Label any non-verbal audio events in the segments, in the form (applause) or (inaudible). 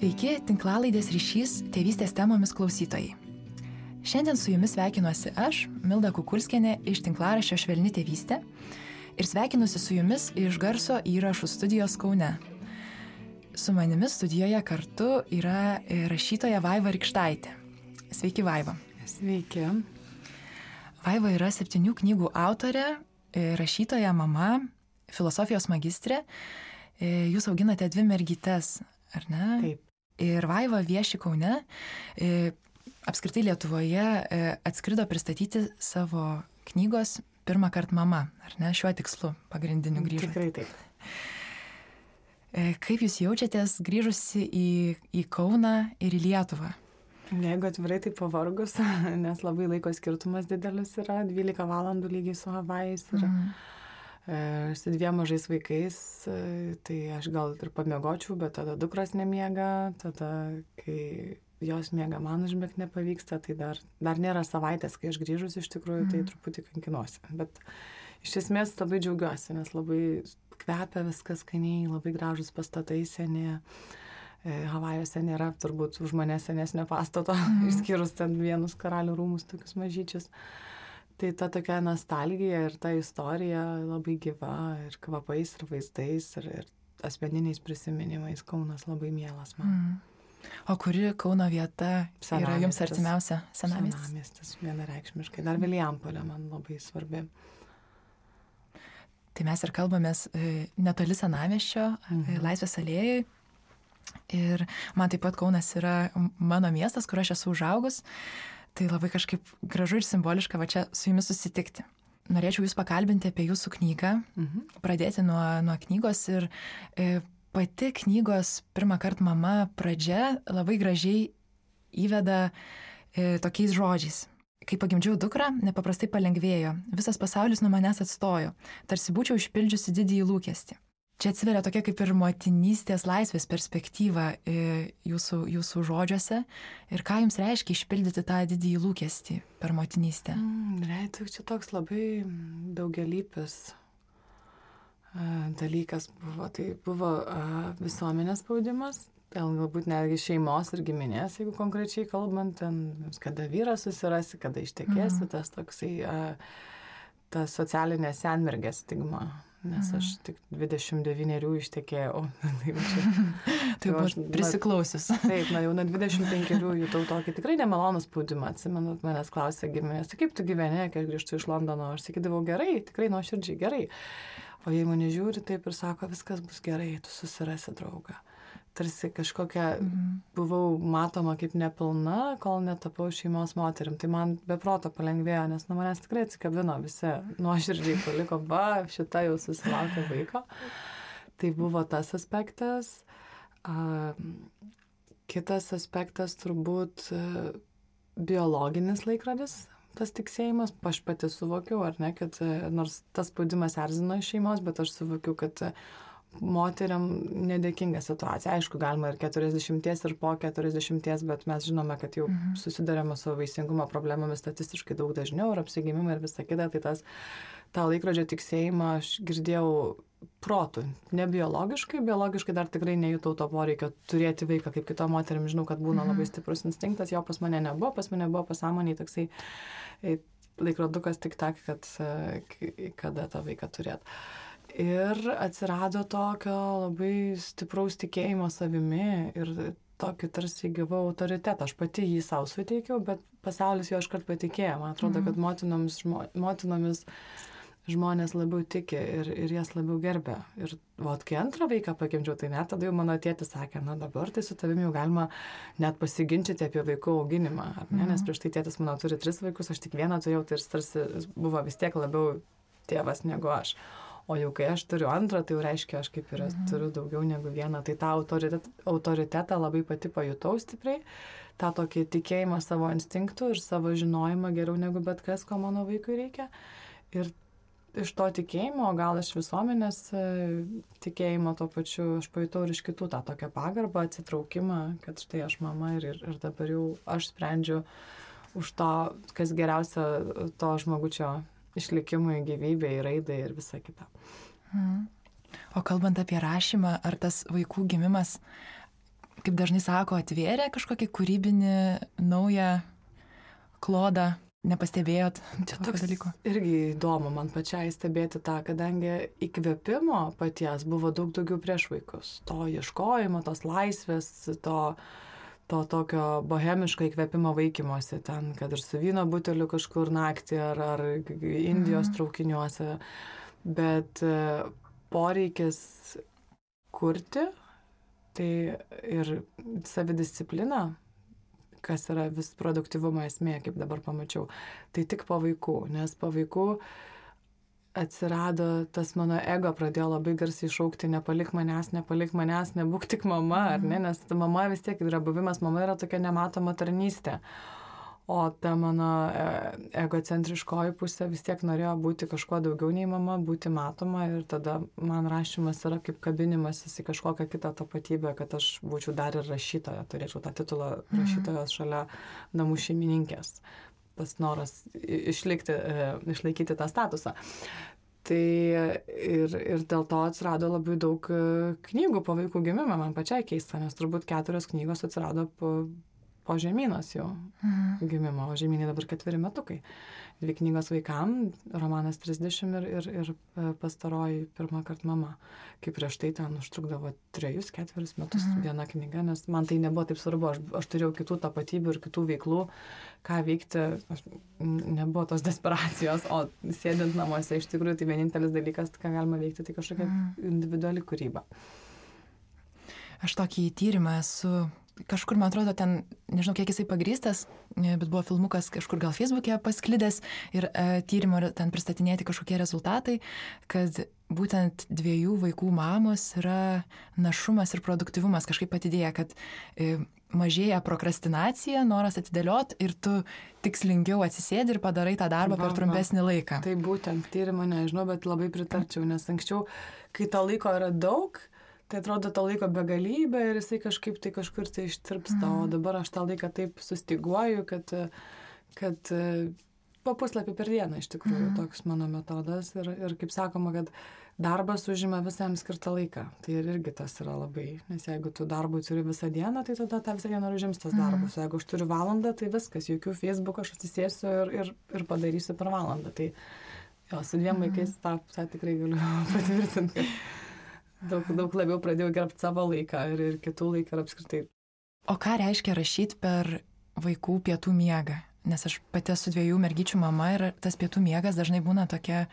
Sveiki, tinklalaidės ryšys tėvystės temomis klausytojai. Šiandien su jumis sveikinuosi aš, Milda Kukulskienė iš tinklaraščio Švelni tėvystė ir sveikinusi su jumis iš garso įrašų studijos Kaune. Su manimi studijoje kartu yra rašytoja Vaiva Rikštaitė. Sveiki, Vaiva. Sveiki. Vaiva yra septynių knygų autorė, rašytoja mama, filosofijos magistrė. Jūs auginate dvi mergytes ar ne? Taip. Ir Vaiva vieši Kaune, e, apskritai Lietuvoje e, atskrido pristatyti savo knygos pirmą kartą mama, ar ne, šiuo tikslu pagrindiniu grįžus. Tikrai taip. E, kaip jūs jaučiatės grįžusi į, į Kauną ir į Lietuvą? Jeigu atvirai, tai pavargus, (laughs) nes labai laiko skirtumas didelis yra, 12 valandų lygiai su Havajais. Ir... Mm E, su dviem mažais vaikais, e, tai aš gal ir pamiegočiau, bet tada dukras nemiega, tada kai jos miega man užmėgti nepavyksta, tai dar, dar nėra savaitės, kai aš grįžus iš tikrųjų, tai mhm. truputį kankinuosi. Bet iš esmės labai džiaugiuosi, nes labai kvepia viskas skaniai, labai gražus pastatai seni. E, Havajuose nėra turbūt už mane senesnio pastato, mm. išskyrus ten vienus karalių rūmus, tokius mažyčius. Uh, Tai ta tokia nostalgija ir ta istorija labai gyva ir kvapais ir vaizdais ir, ir asmeniniais prisiminimais Kaunas labai mielas man. Mm. O kuri Kauno vieta yra jums artimiausia? Senamiestis. Senamiestis, vienareikšmiškai. Dar Vilijampolė man labai svarbi. Tai mes ir kalbamės e, netoli senamieščio, e, mhm. Laisvės alėjai. Ir man taip pat Kaunas yra mano miestas, kur aš esu užaugus. Tai labai kažkaip gražu ir simboliška va čia su jumis susitikti. Norėčiau jūs pakalbinti apie jūsų knygą, mhm. pradėti nuo, nuo knygos ir e, pati knygos pirmą kartą mama pradžia labai gražiai įveda e, tokiais žodžiais. Kai pagimdžiau dukrą, nepaprastai palengvėjo, visas pasaulis nuo manęs atstojo, tarsi būčiau išpildžiusi didįjį lūkestį. Čia atsiveria tokia kaip ir motinystės laisvės perspektyva e, jūsų, jūsų žodžiuose. Ir ką jums reiškia išpildyti tą didįjį lūkestį per motinystę? Mm, Reikia, čia toks labai daugelypis dalykas buvo. Tai buvo visuomenės spaudimas, ten galbūt netgi šeimos ir giminės, jeigu konkrečiai kalbant, ten kada vyras susirasi, kada ištekėsi, mm. tas toksai, ta socialinė senmergės stigma nes aš tik 29 ištekėjau. (laughs) tai aš prisiklausius. (laughs) Taip, na jau nuo 25 jutau tokį tikrai nemalonų spaudimą. Atsimenu, manęs klausė giminės, tai kaip tu gyveni, kai grįžtu iš Londono, aš sakydavau gerai, tikrai nuoširdžiai gerai. O jei mane žiūri taip ir sako, viskas bus gerai, tu susirasi draugą tarsi kažkokia mhm. buvau matoma kaip nepilna, kol netapau šeimos moterim. Tai man beproto palengvėjo, nes nuo manęs tikrai atsikabino visi nuoširdžiai paliko, va, šita jau susilaukė vaiko. Tai buvo tas aspektas. A, kitas aspektas turbūt e, biologinis laikrodis, tas tiksėjimas, aš pati suvokiau, ar ne, kad e, nors tas spaudimas erzino iš šeimos, bet aš suvokiau, kad a, moteriam nedėkinga situacija. Aišku, galima ir 40 ir po 40, bet mes žinome, kad jau mhm. susidarėme su vaisingumo problemomis statistiškai daug dažniau ir apsigimimai ir visa kita. Tai tas, tą laikrodžio tiksėjimą aš girdėjau protų, ne biologiškai, biologiškai dar tikrai nejutau to poreikio turėti vaiką kaip kito moterim, žinau, kad būna mhm. labai stiprus instinktas, jo pas mane nebuvo, pas mane buvo pasąmoniai toksai e, laikrodukas tik tak, kad e, kada tą vaiką turėt. Ir atsirado tokio labai stipraus tikėjimo savimi ir tokį tarsi gyvą autoritetą. Aš pati jį savo suteikiau, bet pasaulis jo iškart patikėjo. Man atrodo, mm. kad motinomis, žmo, motinomis žmonės labiau tiki ir, ir jas labiau gerbė. Ir vat, kai antrą vaiką pagimdžiau, tai net tada jau mano tėtis sakė, na dabar tai su tavimi jau galima net pasiginčyti apie vaikų auginimą. Ne? Nes mhm. prieš tai tėtis mano turi tris vaikus, aš tik vieną turėjau, tai jis tarsi buvo vis tiek labiau tėvas negu aš. O jau kai aš turiu antrą, tai jau reiškia, aš kaip ir mhm. turiu daugiau negu vieną. Tai tą autoritet, autoritetą labai pati pajutau stipriai, tą tokį tikėjimą savo instinktų ir savo žinojimą geriau negu bet kas, ko mano vaikui reikia. Ir iš to tikėjimo, gal iš visuomenės e, tikėjimo to pačiu, aš pajutau ir iš kitų tą tokią pagarbą, atsitraukimą, kad štai aš mama ir, ir, ir dabar jau aš sprendžiu už to, kas geriausia to žmogučio išlikimui, gyvybei, raidai ir visa kita. Hmm. O kalbant apie rašymą, ar tas vaikų gimimas kaip dažnai sako, atvėrė kažkokį kūrybinį naują klodą Nepastebėjot čia toks dalyko? Irgi įdomu man pačiai stebėti tą, kadangi įkvėpimo paties buvo daug daugiau prieš vaikus. To ieškojimo, tos laisvės, to, to tokio bohemiško įkvėpimo vaikymosi ten, kad ir su vyno buteliu kažkur naktį ar, ar Indijos mm. traukiniuose. Bet e, poreikis kurti, tai ir savidisciplina kas yra vis produktivumo esmė, kaip dabar pamačiau. Tai tik po vaikų, nes po vaikų atsirado tas mano ego, pradėjo labai garsiai šaukti, nepalik manęs, nepalik manęs, nebūk tik mama, ar ne, mhm. nes mama vis tiek yra buvimas, mama yra tokia nematoma tarnystė. O ta mano e, egocentriškoji pusė vis tiek norėjo būti kažkuo daugiau nei mama, būti matoma ir tada man rašymas yra kaip kabinimasis į kažkokią kitą tapatybę, kad aš būčiau dar ir rašytoja, turėčiau tą titulą mhm. rašytojos šalia namų šeimininkės. Tas noras išlikti, e, išlaikyti tą statusą. Tai ir, ir dėl to atsirado labai daug e, knygų po vaikų gimimo, man pačiai keista, nes turbūt keturios knygos atsirado po, po žemynos jau mhm. gimimo, o žemynai dabar ketveri metukai. Dvi knygos vaikam, romanas 30 ir, ir, ir e, pastaroji pirmą kartą mama. Kaip prieš tai ten užtrukdavo trejus, ketverius metus mhm. viena knyga, nes man tai nebuvo taip svarbu, aš, aš turėjau kitų tapatybių ir kitų veiklų, ką veikti, aš, nebuvo tos desperacijos, o sėdint namuose iš tikrųjų tai vienintelis dalykas, ką galima veikti, tai kažkokia mhm. individuali kūryba. Aš tokį tyrimą esu kažkur, man atrodo, ten, nežinau, kiek jisai pagrystas, bet buvo filmukas kažkur gal Facebook'e pasklidęs ir e, tyrimo ten pristatinėti kažkokie rezultatai, kad būtent dviejų vaikų mamos yra našumas ir produktivumas kažkaip atidėję, kad e, mažėja prokrastinacija, noras atidėliot ir tu tikslingiau atsisėdi ir padarai tą darbą va, per trumpesnį laiką. Tai būtent tyrimo nežinau, bet labai pritarčiau, nes anksčiau, kai to laiko yra daug, Tai atrodo to laiko begalybė ir jisai kažkaip tai kažkur tai ištirpsta, mm. o mhm. dabar aš tą laiką taip sustiguoju, kad, kad po puslapį per dieną iš tikrųjų mm. toks mano metodas ir, ir kaip sakoma, kad darbas užima visam skirtą laiką. Tai ir irgi tas yra labai, nes jeigu tu darbui turi visą dieną, tai tada tą visą dieną užims tas darbas. Mm. Jeigu aš turiu valandą, tai viskas, jokių Facebook aš atsisėsiu ir, ir, ir padarysiu per valandą. Tai jo, su dviem mm. vaikais tą, tą tikrai galiu (laughs) patvirtinti daug, daug labiau pradėjau gerbti savo laiką ir, ir kitų laiką ir apskritai. O ką reiškia rašyti per vaikų pietų miegą? Nes aš pati esu dviejų mergyčių mama ir tas pietų miegas dažnai būna tokia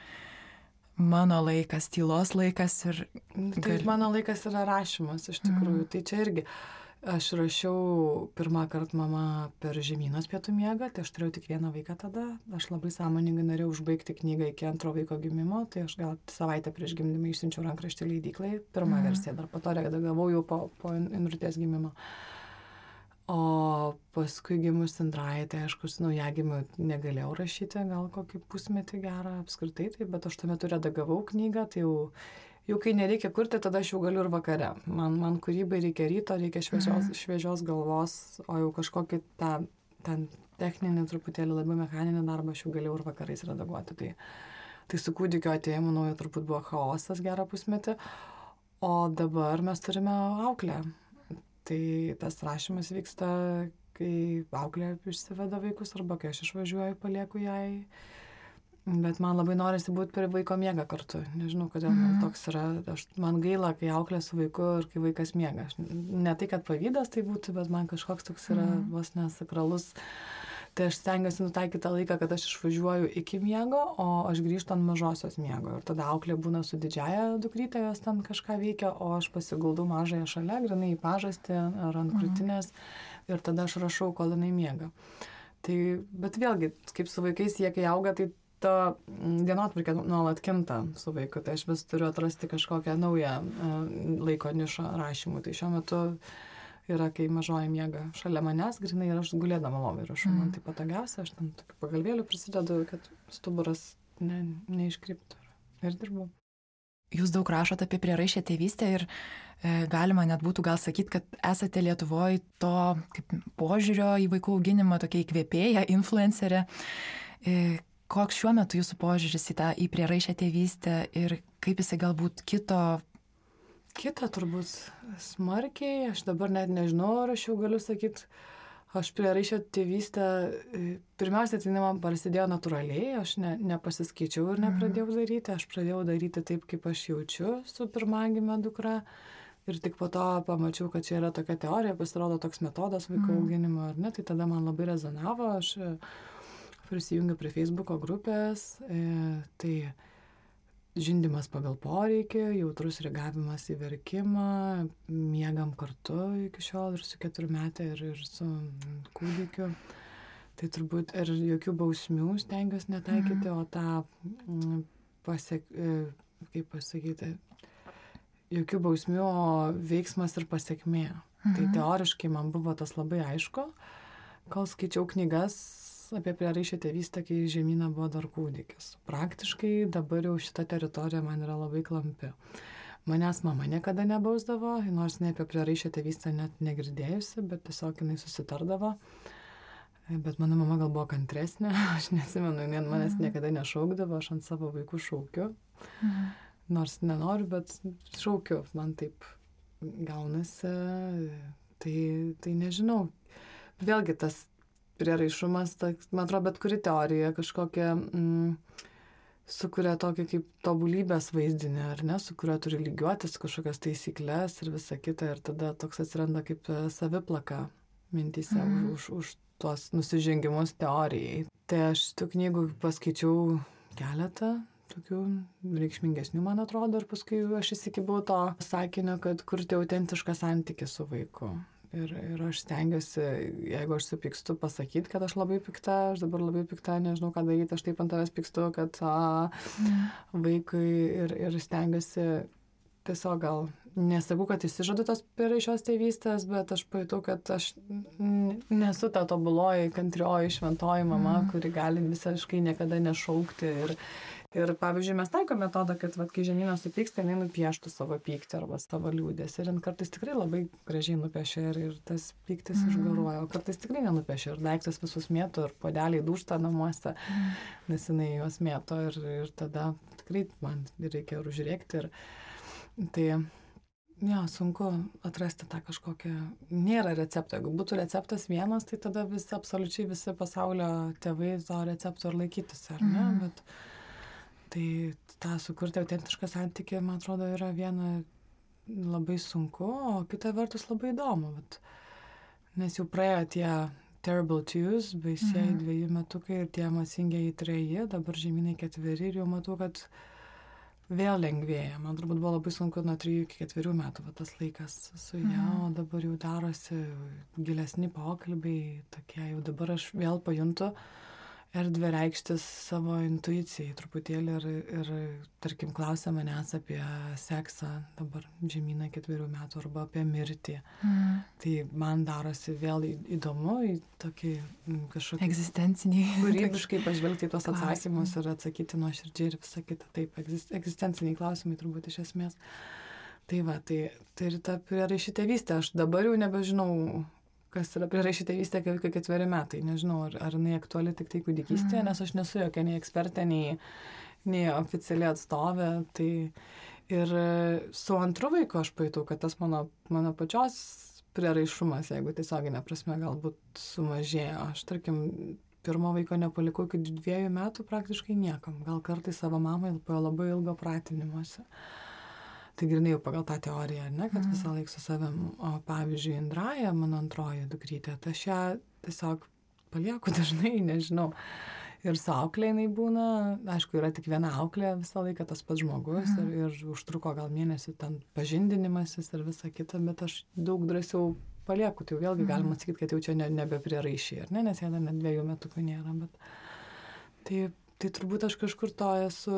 mano laikas, tylos laikas ir... Tai gal... mano laikas yra rašymas iš tikrųjų. Mm. Tai čia irgi. Uh, Aš rašiau pirmą kartą mama per žemynos pietų miegą, tai aš turėjau tik vieną vaiką tada. Aš labai sąmoningai norėjau užbaigti knygą iki antro vaiko gimimo, tai aš gal savaitę prieš gimdymą išsiunčiau rankraštį leidyklai, pirmą mm. versiją, dar po to redagavau jau po, po Inrutės gimimo. O paskui gimus Indrai, tai aišku, su naujagimiu negalėjau rašyti, gal kokį pusmetį gerą apskritai, tai, bet aš tuo metu redagavau knygą, tai jau jau kai nereikia kurti, tada aš jau galiu ir vakare. Man, man kūrybai reikia ryto, reikia šviežios, mhm. šviežios galvos, o jau kažkokį tą ten techninį, truputėlį labiau mechaninį darbą aš jau galėjau ir vakarais redaguoti. Tai, tai su kūdikio atėjimu naujo turbūt buvo chaosas gerą pusmetį, o dabar mes turime auklę. Tai tas rašymas vyksta, kai auklė išsiveda vaikus arba kai aš išvažiuoju, palieku jai Bet man labai norisi būti prie vaiko miega kartu. Nežinau, kodėl mm. man mhm. toks yra. Aš, man gaila, kai auklė su vaiku ir kai vaikas miega. Aš, ne tai, kad pavydas tai būtų, bet man kažkoks toks yra mm. vos nesakralus. Tai aš stengiuosi nutaikyti tą laiką, kad aš išvažiuoju iki miego, o aš grįžtu ant mažosios miego. Ir tada auklė būna su didžiaja dukrytė, jos ten kažką veikia, o aš pasiguldau mažąją šalia, grinai į pažastį ar ant mhm. krūtinės mm. ir tada aš rašau, kol jinai miega. Tai, bet vėlgi, kaip su vaikais, jie kai auga, tai ta mm, dienotvarkė nuolat kinta su vaiku, tai aš vis turiu atrasti kažkokią naują e, laiko nišą rašymui. Tai šiuo metu yra, kai mažoji miega šalia manęs, grinai ir aš gulėdama lovai rašau, mm. man tai patogiausia, aš ten tokiu pagalvėliu prisidedu, kad stuburas ne, neiškryptų ir dirbu. Jūs daug rašote apie prieraišę tėvystę ir e, galima net būtų gal sakyti, kad esate Lietuvoje to kaip, požiūrio į vaikų auginimą, tokia įkvėpėja, influencerė. E, koks šiuo metu jūsų požiūris į tą į prieraišę tėvystę ir kaip jisai galbūt kito Kita turbūt smarkiai, aš dabar net nežinau, ar aš jau galiu sakyti, aš prie ryšio tėvystę, e, pirmiausia, tai man prasidėjo natūraliai, aš ne, nepasiskaičiau ir nepradėjau mhm. daryti, aš pradėjau daryti taip, kaip aš jaučiu su pirmagime dukra. Ir tik po to pamačiau, kad čia yra tokia teorija, pasirodo toks metodas vaiko mm. auginimo, ar ne, tai tada man labai rezonavo, aš prisijungiu prie Facebooko grupės, e, tai žindimas pagal poreikį, jautrus reagavimas į verkimą, miegam kartu iki šiol ir su keturmetė, ir, ir su kūdikiu. Tai turbūt ir jokių bausmių stengiuosi netaikyti, mm. o tą mm, pasiek, e, kaip pasakyti, jokių bausmių, o veiksmas ir pasiekmė. Tai mm. Tai teoriškai man buvo tas labai aišku, kol skaičiau knygas apie prieraišę tėvystę, kai žemyna buvo dar kūdikis. Praktiškai dabar jau šita teritorija man yra labai klampi. Manęs mama niekada nebausdavo, nors ne apie prieraišę tėvystę net negirdėjusi, bet tiesiog jinai susitardavo. Bet mano mama gal buvo kantresnė, (laughs) aš nesimenu, jinai manęs mhm. niekada nešaukdavo, aš ant savo vaikų šaukiu. Mhm. Nors nenoriu, bet šaukiu, man taip gaunasi. Tai, tai nežinau. Vėlgi tas prieraišumas, ta, man atrodo, bet kuri teorija kažkokia mm, sukuria tokį kaip tobulybės vaizdinį, ar ne, su kuriuo turi lygiuotis kažkokias taisyklės ir visa kita, ir tada toks atsiranda kaip e, saviplaka mintyse mm. už, už tuos nusižengimus teorijai. Tai aš tų knygų paskaičiau keletą, tokių reikšmingesnių, man atrodo, ir paskui aš įsikibau to sakinio, kad kurti autentišką santykį su vaiku. Ir, ir aš stengiuosi, jeigu aš supykstu, pasakyti, kad aš labai pikta, aš dabar labai pikta, nežinau ką daryti, aš taip ant tavęs pykstu, kad a, mm. vaikui ir, ir stengiuosi tiesiog gal nesakau, kad įsižadu tos peraišios tėvystės, bet aš pajutau, kad aš nesu ta tobuloji, kantrioji, šventoji mama, mm. kuri gali visiškai niekada nešaukti ir, Ir pavyzdžiui, mes taikome metodą, kad vat, kai žemynas supyksta, jinai nupieštų savo pyktį arba savo liūdės. Ir kartais tikrai labai gražiai nupiešia ir, ir tas pyktis mm. išgaruoja, o kartais tikrai nenupiešia ir daiktas visus mėtų ir podeliai dušta namuose, mm. nes jinai juos mėto ir, ir tada tikrai man reikia ir užrėkti. Ir, tai Jo, sunku atrasti tą kažkokią. Nėra recepto. Jeigu būtų receptas vienas, tai tada visi, absoliučiai visi pasaulio tėvai to recepto ir laikytųsi, ar ne? Mm. Bet Tai tą sukurti autentišką santykį, man atrodo, yra viena labai sunku, o kita vertus labai įdomu. Bet, nes jau praėjo tie terrible twos, baisiai mhm. dviejų metukai ir tie masingiai treji, dabar žemynai ketveri ir jau matau, kad vėl lengvėja. Man turbūt buvo labai sunku nuo 3 iki 4 metų va, tas laikas su ją, mhm. o dabar jau darosi gilesni pokalbiai, tokie jau dabar aš vėl pajuntu, uh, erdvę reikštis savo intuicijai truputėlį ir, ir tarkim, klausia manęs apie seksą, dabar žemyną ketverių metų, arba apie mirtį. Mm. Tai man darosi vėl įdomu į tokį kažkokį... Egzistencinį. (laughs) Kūrybiškai pažvelgti į tuos atsakymus ir atsakyti nuo širdžiai ir visą kitą. Taip, egzistenciniai klausimai turbūt iš esmės. Tai va, tai, tai ir ta prieraišytėvystė, aš dabar jau nebežinau, kas yra prirašyta įstė kaip ketveri metai. Nežinau, ar, ar jinai aktuali tik tai kūdikystėje, mm. nes aš nesu jokia nei ekspertė, nei, nei oficiali atstovė. Tai ir su antru vaiku aš pajutau, kad tas mano, mano pačios prieraišumas, jeigu tiesioginė prasme, galbūt sumažėjo. Aš, tarkim, pirmo vaiko nepalikau iki dviejų metų praktiškai niekam. Gal kartais savo mamai po labai ilgo pratinimuose. Uh, Tai grinai jau pagal tą teoriją, ne, kad mm. visą laiką su savim. O pavyzdžiui, Indraja, mano antroji dukrytė, tai aš ją tiesiog palieku (laughs) dažnai, nežinau. Ir su auklė jinai būna, aišku, yra tik viena auklė visą laiką tas pats žmogus mm. ir, ir užtruko gal mėnesį ten pažindinimasis ir visa kita, bet aš daug drąsiau palieku, tai vėlgi mm. galima sakyti, kad jau čia ne, nebe prieraišiai, ar ne, nes jie dar net dviejų metų nėra, bet tai, tai turbūt aš kažkur to esu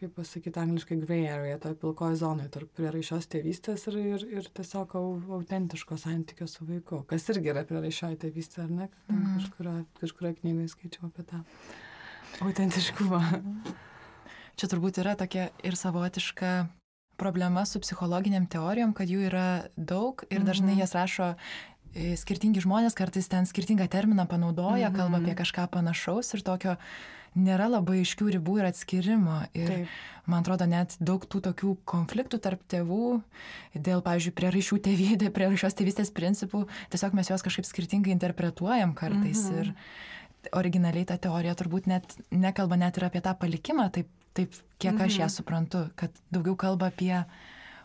kaip pasakyti angliškai, gray area, toje pilkoje zonoje tarp prieraišios tėvystės ir, ir, ir tiesiog autentiško santykio su vaiku. Kas irgi yra prieraišioji tėvystė, ar ne? Mm. Kažkurio, kažkurio knygoje skaičiau apie tą autentiškumą. (laughs) Čia turbūt yra tokia ir savotiška problema su psichologiniam teorijom, kad jų yra daug ir dažnai mhm. jas rašo e, skirtingi žmonės kartais ten skirtingą terminą panaudoja, Mhm. kalba apie kažką panašaus ir tokio nėra labai aiškių ribų ir atskirimo. Ir Taip. man atrodo, net daug tų tokių konfliktų tarp tėvų dėl, pavyzdžiui, prieraišių tėvydė, prieraišios tėvystės principų, tiesiog mes juos kažkaip skirtingai interpretuojam kartais. Mhm. Ir originaliai ta teorija turbūt net nekalba net ir apie tą palikimą, taip, taip kiek aš ją Mhm. suprantu, kad daugiau kalba apie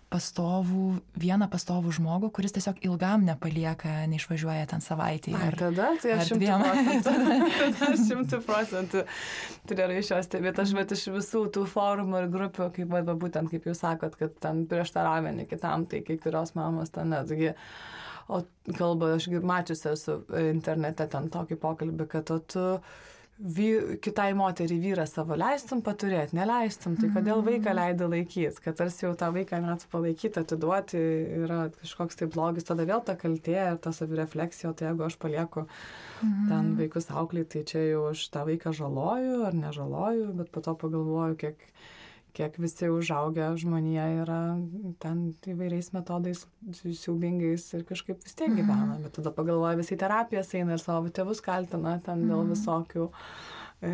pastovų, vieną pastovų žmogų, kuris tiesiog ilgam nepalieka, neišvažiuoja ten savaitį. Ai, tada tai ar aš dviem. procentų. (laughs) tada aš šimtų procentų iš jos stebėti. Aš bet iš visų tų forumų ir grupių, kaip va, būtent kaip jūs sakot, kad ten prieštaravę vieni kitam, tai kai kurios mamos ten netgi. O kalba, aš mačiusi esu internete ten tokį pokalbį, kad o tu vy, kitai moteriai vyrą savo leistum paturėti, neleistum, tai kodėl vaiką leidai laikyti, kad tarsi jau tą vaiką net palaikyti, atiduoti yra kažkoks tai blogis, tada vėl ta kaltė ir ta savirefleksija, tai jeigu aš palieku ten vaikus auklį, tai čia jau aš tą vaiką žaloju ar nežaloju, bet po to pagalvoju, kiek, kiek visi užaugę žmonija yra ten įvairiais metodais siaubingais ir kažkaip vis tiek gyvena, bet tada pagalvoju, visi terapijas eina ir savo tėvus kaltina ten dėl visokių e,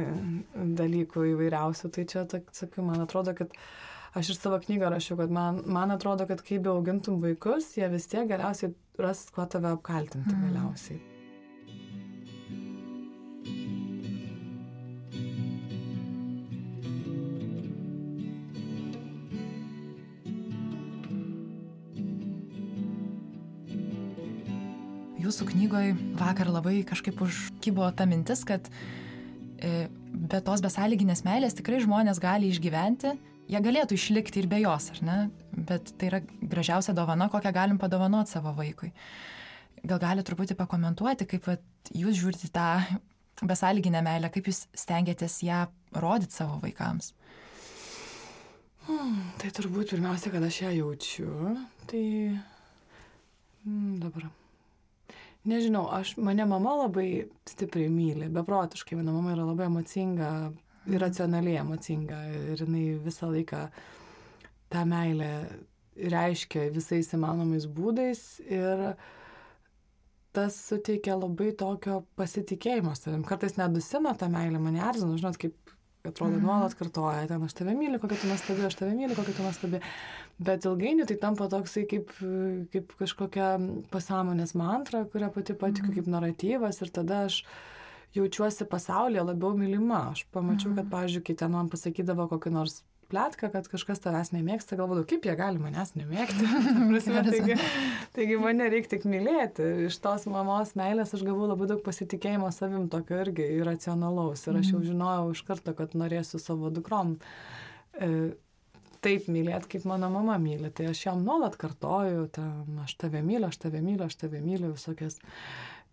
dalykų įvairiausių, tai čia, tak, sakiau, man atrodo, kad Aš ir savo knygą rašiau, kad man, man atrodo, kad kai be augintum vaikus, jie vis tiek galiausiai ras, kuo tave apkaltinti Mhm. galiausiai. Jūsų knygoje vakar labai kažkaip užkybo ta mintis, kad e, be tos besąlyginės meilės tikrai žmonės gali išgyventi, jie galėtų išlikti ir be jos, ar ne? Bet tai yra gražiausia dovana, kokią galim padovanoti savo vaikui. Gal gali truputį pakomentuoti, kaip vat, jūs žiūrite tą besąlyginę meilę, kaip jūs stengiatės ją rodyti savo vaikams. Hmm, tai turbūt pirmiausia, kad aš ją jaučiu, tai hmm, dabar. Nežinau, aš, mane mama labai stipriai myli, beprotiškai, mano mama yra labai emocinga, iracionaliai emocinga ir jinai visą laiką tą meilę reiškia visais įmanomais būdais ir tas suteikia labai tokio pasitikėjimo savim. Kartais nedusina tą meilę, mane erzina, žinot, kaip atrodo nuolat kartoja, ten aš tave myliu, kokia tu nuostabi, aš tave myliu, kokia tu nuostabi. Bet ilgainiui tai tampa toksai kaip, kaip kažkokia pasąmonės mantra, kurią pati patikiu kaip naratyvas ir tada aš jaučiuosi pasaulyje labiau mylima. Aš pamačiau, kad, pavyzdžiui, kai ten man pasakydavo kokį nors plėtką, kad kažkas tavęs nemėgsta, galvodavau, kaip jie gali manęs nemėgti. (laughs) Prasme, taigi, taigi mane reikia tik mylėti. Iš tos mamos meilės aš gavau labai daug pasitikėjimo savim, tokio irgi iracionalaus. Ir aš jau žinojau iš karto, kad norėsiu savo dukrom e, taip mylėti, kaip mano mama myli. Tai aš jam nuolat kartoju, tam, aš tave myliu, aš tave myliu, aš tave myliu, visokias.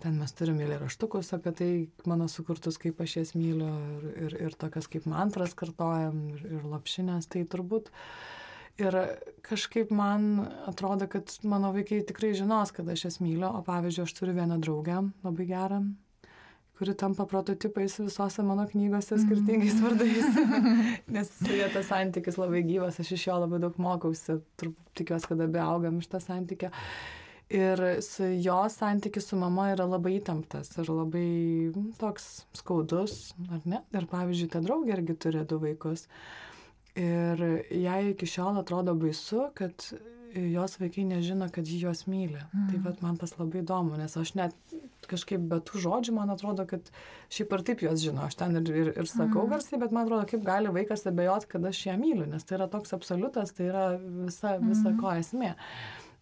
Ten mes turime eilėraštukus apie tai, mano sukurtus, kaip aš jas myliu, ir, ir, ir tokias kaip mantras kartojam, ir, ir lopšinės, tai turbūt. Ir kažkaip man atrodo, kad mano vaikai tikrai žinos, kad aš jas myliu, o pavyzdžiui, aš turiu vieną draugę labai gerą, kuri tampa prototipais visose mano knygose skirtingais (laughs) vardais. Nes su ja tas santykis labai gyvas, aš iš jo labai daug mokausi, turbūt tikiuosi, kad abi augam iš tą santykį. Ir su jo santykis su mama yra labai įtemptas ir labai mm, toks skaudus, ar ne? Ir pavyzdžiui, ta draugė irgi turi du vaikus. Ir jai iki šiol atrodo baisu, kad jos vaikai nežino, kad ji juos myli. Mm. Tai vat, man tas labai įdomu, nes aš net kažkaip be tų žodžių, man atrodo, kad šiaip ar taip juos žino. Aš ten ir, ir, ir sakau mm. garsiai, bet man atrodo, kaip gali vaikas abejot, kad aš ją myliu, nes tai yra toks absoliutas, tai yra visa, visa ko esmė.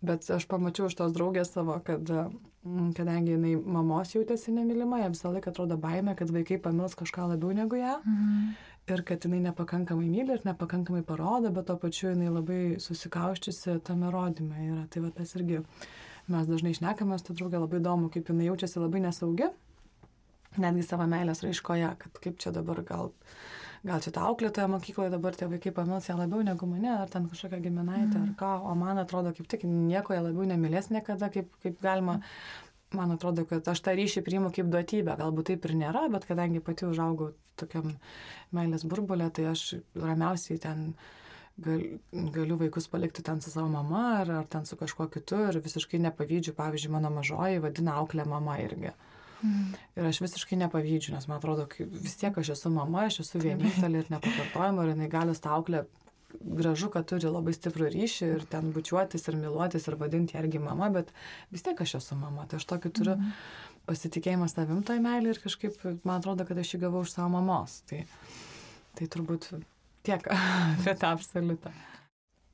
Bet aš pamačiau iš tos draugės savo, kad mm, kadangi jinai mamos jautėsi nemylima, jie visą laiką atrodo baime, kad vaikai pamils kažką labiau negu ją. Mhm. Ir kad jinai nepakankamai myli ir nepakankamai parodo, bet to pačiu jinai labai susikauščiusi tame rodyme yra. Tai va tas irgi, mes dažnai šnekame, tu draugė labai įdomu, kaip jinai jaučiasi labai nesaugi, netgi savo meilės raiškoje, kad kaip čia dabar gal gal čia ta auklėtoja mokykloje dabar tie vaikai pamils ją labiau negu mane, ar ten kažkokią giminaitę, mm. ar ką, o man atrodo, kaip tik nieko jie labiau nemylės niekada, kaip, kaip galima, man atrodo, kad aš tą ryšį priimu kaip duotybę, galbūt taip ir nėra, bet kadangi pati užaugau tokiam meilės burbulė, tai aš ramiausiai ten gal, galiu vaikus palikti ten su savo mama ar, ar ten su kažkuo kitu ir visiškai nepavydžiu, pavyzdžiui, mano mažoji vadina auklę mama irgi. Mm. Ir aš visiškai nepavydžiu, nes man atrodo, vis tiek aš esu mama, aš esu vienintelė ir nepakartojama ir jinai gali stauklę gražu, kad turi labai stiprų ryšį ir ten bučiuotis ir myluotis ir vadinti irgi mama, bet vis tiek aš esu mama. Tai aš tokį turiu mm. pasitikėjimą savim toj meilį ir kažkaip man atrodo, kad aš jį gavau iš savo mamos. Tai, tai turbūt tiek (laughs) apie tą absoliutą.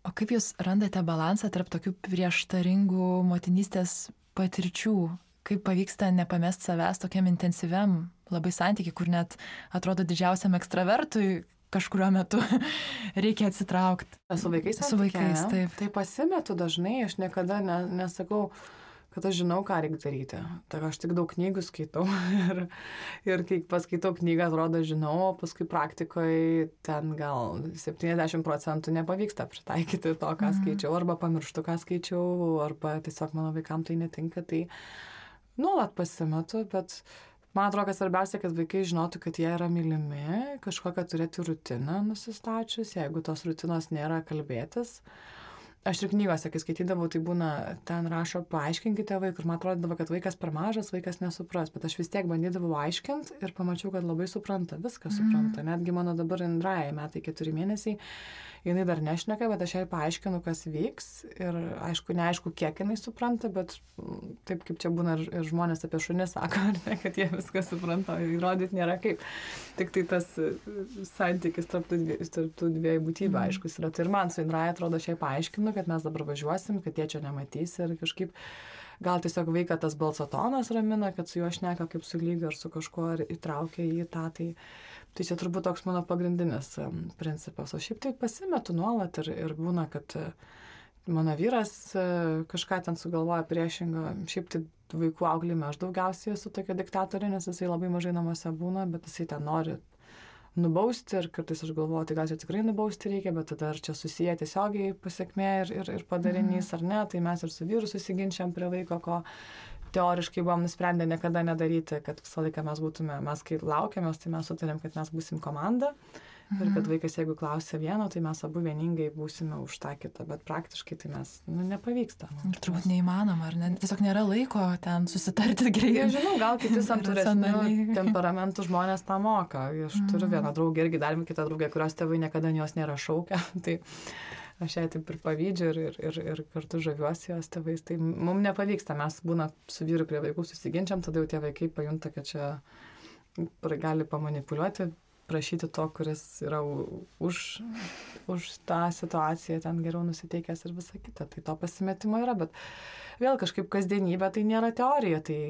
O kaip Jūs randate balansą tarp tokių prieštaringų motinystės patirčių? Kaip pavyksta nepamest savęs tokiam intensyviam labai santykiai, kur net atrodo didžiausiam ekstravertui kažkurio metu (laughs) reikia atsitraukti. Su vaikais? Su vaikais, taip. Tai pasimetu dažnai, aš niekada ne, nesakau, kad aš žinau, ką reikia daryti. Tai aš tik daug knygų skaitau (laughs) ir, ir kai paskaitau knygą, atrodo, žinau, o paskui praktikoje ten gal 70 procentų nepavyksta pritaikyti to, ką mhm. skaičiau, arba pamirštu, ką skaičiau, arba tiesiog mano vaikam tai netinka. Tai nuolat pasimetu, bet Man atrodo, kad svarbiausia, kad vaikai žinotų, kad jie yra mylimi, kažkokią turėti rutiną nusistačius, jeigu tos rutinos nėra kalbėtis. Aš ir knygose, kai skaitydavau, tai būna, ten rašo, paaiškinkite vaikui, ir man atrodo, kad vaikas per mažas, vaikas nesupras, bet aš vis tiek bandydavau aiškinti ir pamačiau, kad labai supranta, viską supranta. Mm. Netgi mano dabar Indrai metai keturi mėnesiai, jinai dar nešneka, bet aš jai paaiškinu, kas vyks ir aišku, neaišku, kiek jinai supranta, bet mm, taip kaip čia būna ir, ir žmonės apie šunis sako, ne, kad jie viską supranta, įrodyti nėra kaip. Tik tai tas e, santykis tarp tų, tarp tų dviejų būtybių mm. aiškus yra. Tai ir man su Indrai atrodo, aš jai paaiškinu, kad mes dabar važiuosim, kad jie čia nematys ir kažkaip gal tiesiog vaiką tas balso tonas ramina, kad su juo šneka kaip su lyga ar su kažkuo ir įtraukia į tą. Tai, Tai čia turbūt toks mano pagrindinis principas. O šiaip tai pasimetu nuolat ir, ir būna, kad e, mano vyras e, kažką ten sugalvoja priešingą. Šiaip tai vaikų auklime aš daugiausiai esu tokia diktatorė, nes jisai labai mažai namuose būna, bet jisai ten nori nubausti ir kartais aš galvoju, tai gal čia tikrai nubausti reikia, bet tada ar čia susiję tiesiogiai pasiekmė ir, ir, ir padarinys mm. ar ne, tai mes ir su vyru susiginčiam prie vaiko, ko teoriškai buvom nusprendę niekada nedaryti, kad visą laiką mes būtume, mes kai laukiamės, tai mes sutarėm, kad mes būsim komanda. Mhm. Ir kad vaikas, jeigu klausia vieno, tai mes abu vieningai būsime už tą kitą, bet praktiškai tai mes, nu, nepavyksta. Ir turbūt neįmanoma, ar ne? Tiesiog nėra laiko ten susitarti (laughs) greitai. Nežinau, gal kiti santūresnių temperamentų žmonės tą moka. Aš turiu mhm. vieną draugę irgi, dar kitą draugę, kurios tėvai niekada jos nėra šaukę. (laughs) tai aš ją taip ir pavydžiu ir, ir, ir, ir kartu žaviuosi jos tėvais. Tai mums nepavyksta, mes būna su vyru prie vaikų susiginčiam, tada jau tie vaikai pajunta, kad čia gali pamanipuliuoti, prašyti to, kuris yra už, už tą situaciją, ten geriau nusiteikęs ir visa kita. Tai to pasimetimo yra, bet vėl kažkaip kasdienybė tai nėra teorija, tai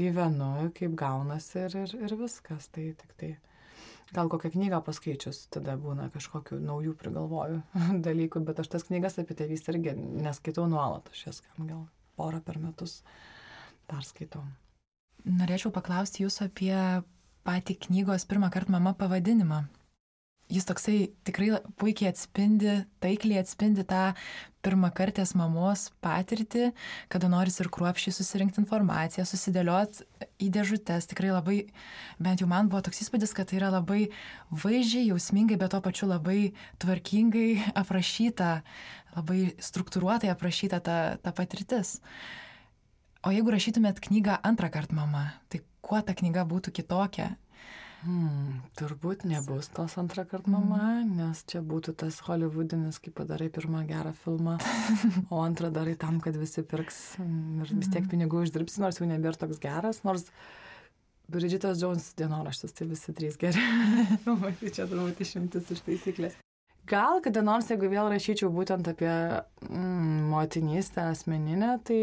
gyvenu, kaip gaunasi ir, ir, ir viskas. Tai tik tai gal kokią knygą paskaičius, tada būna kažkokių naujų prigalvojų (laughs) dalykų, bet aš tas knygas apie tėvystę irgi neskaitau nuolat, aš jas gal porą per metus perskaitau. Norėčiau paklausti jūsų apie patį knygos pirmą kartą mama pavadinimą jis toksai tikrai puikiai atspindi, taikliai atspindi tą pirmakartės mamos patirtį, kada noris ir kruopšiai susirinkti informaciją, susidėliot į dėžutės. Tikrai labai, bent jau man buvo toks įspūdis, kad tai yra labai vaizdžiai, jausmingai, bet to pačiu labai tvarkingai aprašyta, labai struktūruotai aprašyta ta, ta patirtis. O jeigu rašytumėt knygą antrą kartą mama, tai kuo ta knyga būtų kitokia? Hmm, turbūt nebus tos antrą kartą mama, mm. nes čia būtų tas hollywoodinis, kai padarai pirmą gerą filmą, o antrą darai tam, kad visi pirks ir vis tiek mhm. pinigų uždirbsi, nors jau nebėra toks geras, nors Bridgetas Jones dienoraštis, tai visi trys geri. (laughs) Tai čia turbūt išimtis iš taisyklės. Gal kada nors, jeigu vėl rašyčiau būtent apie mm, motinystę asmeninę, tai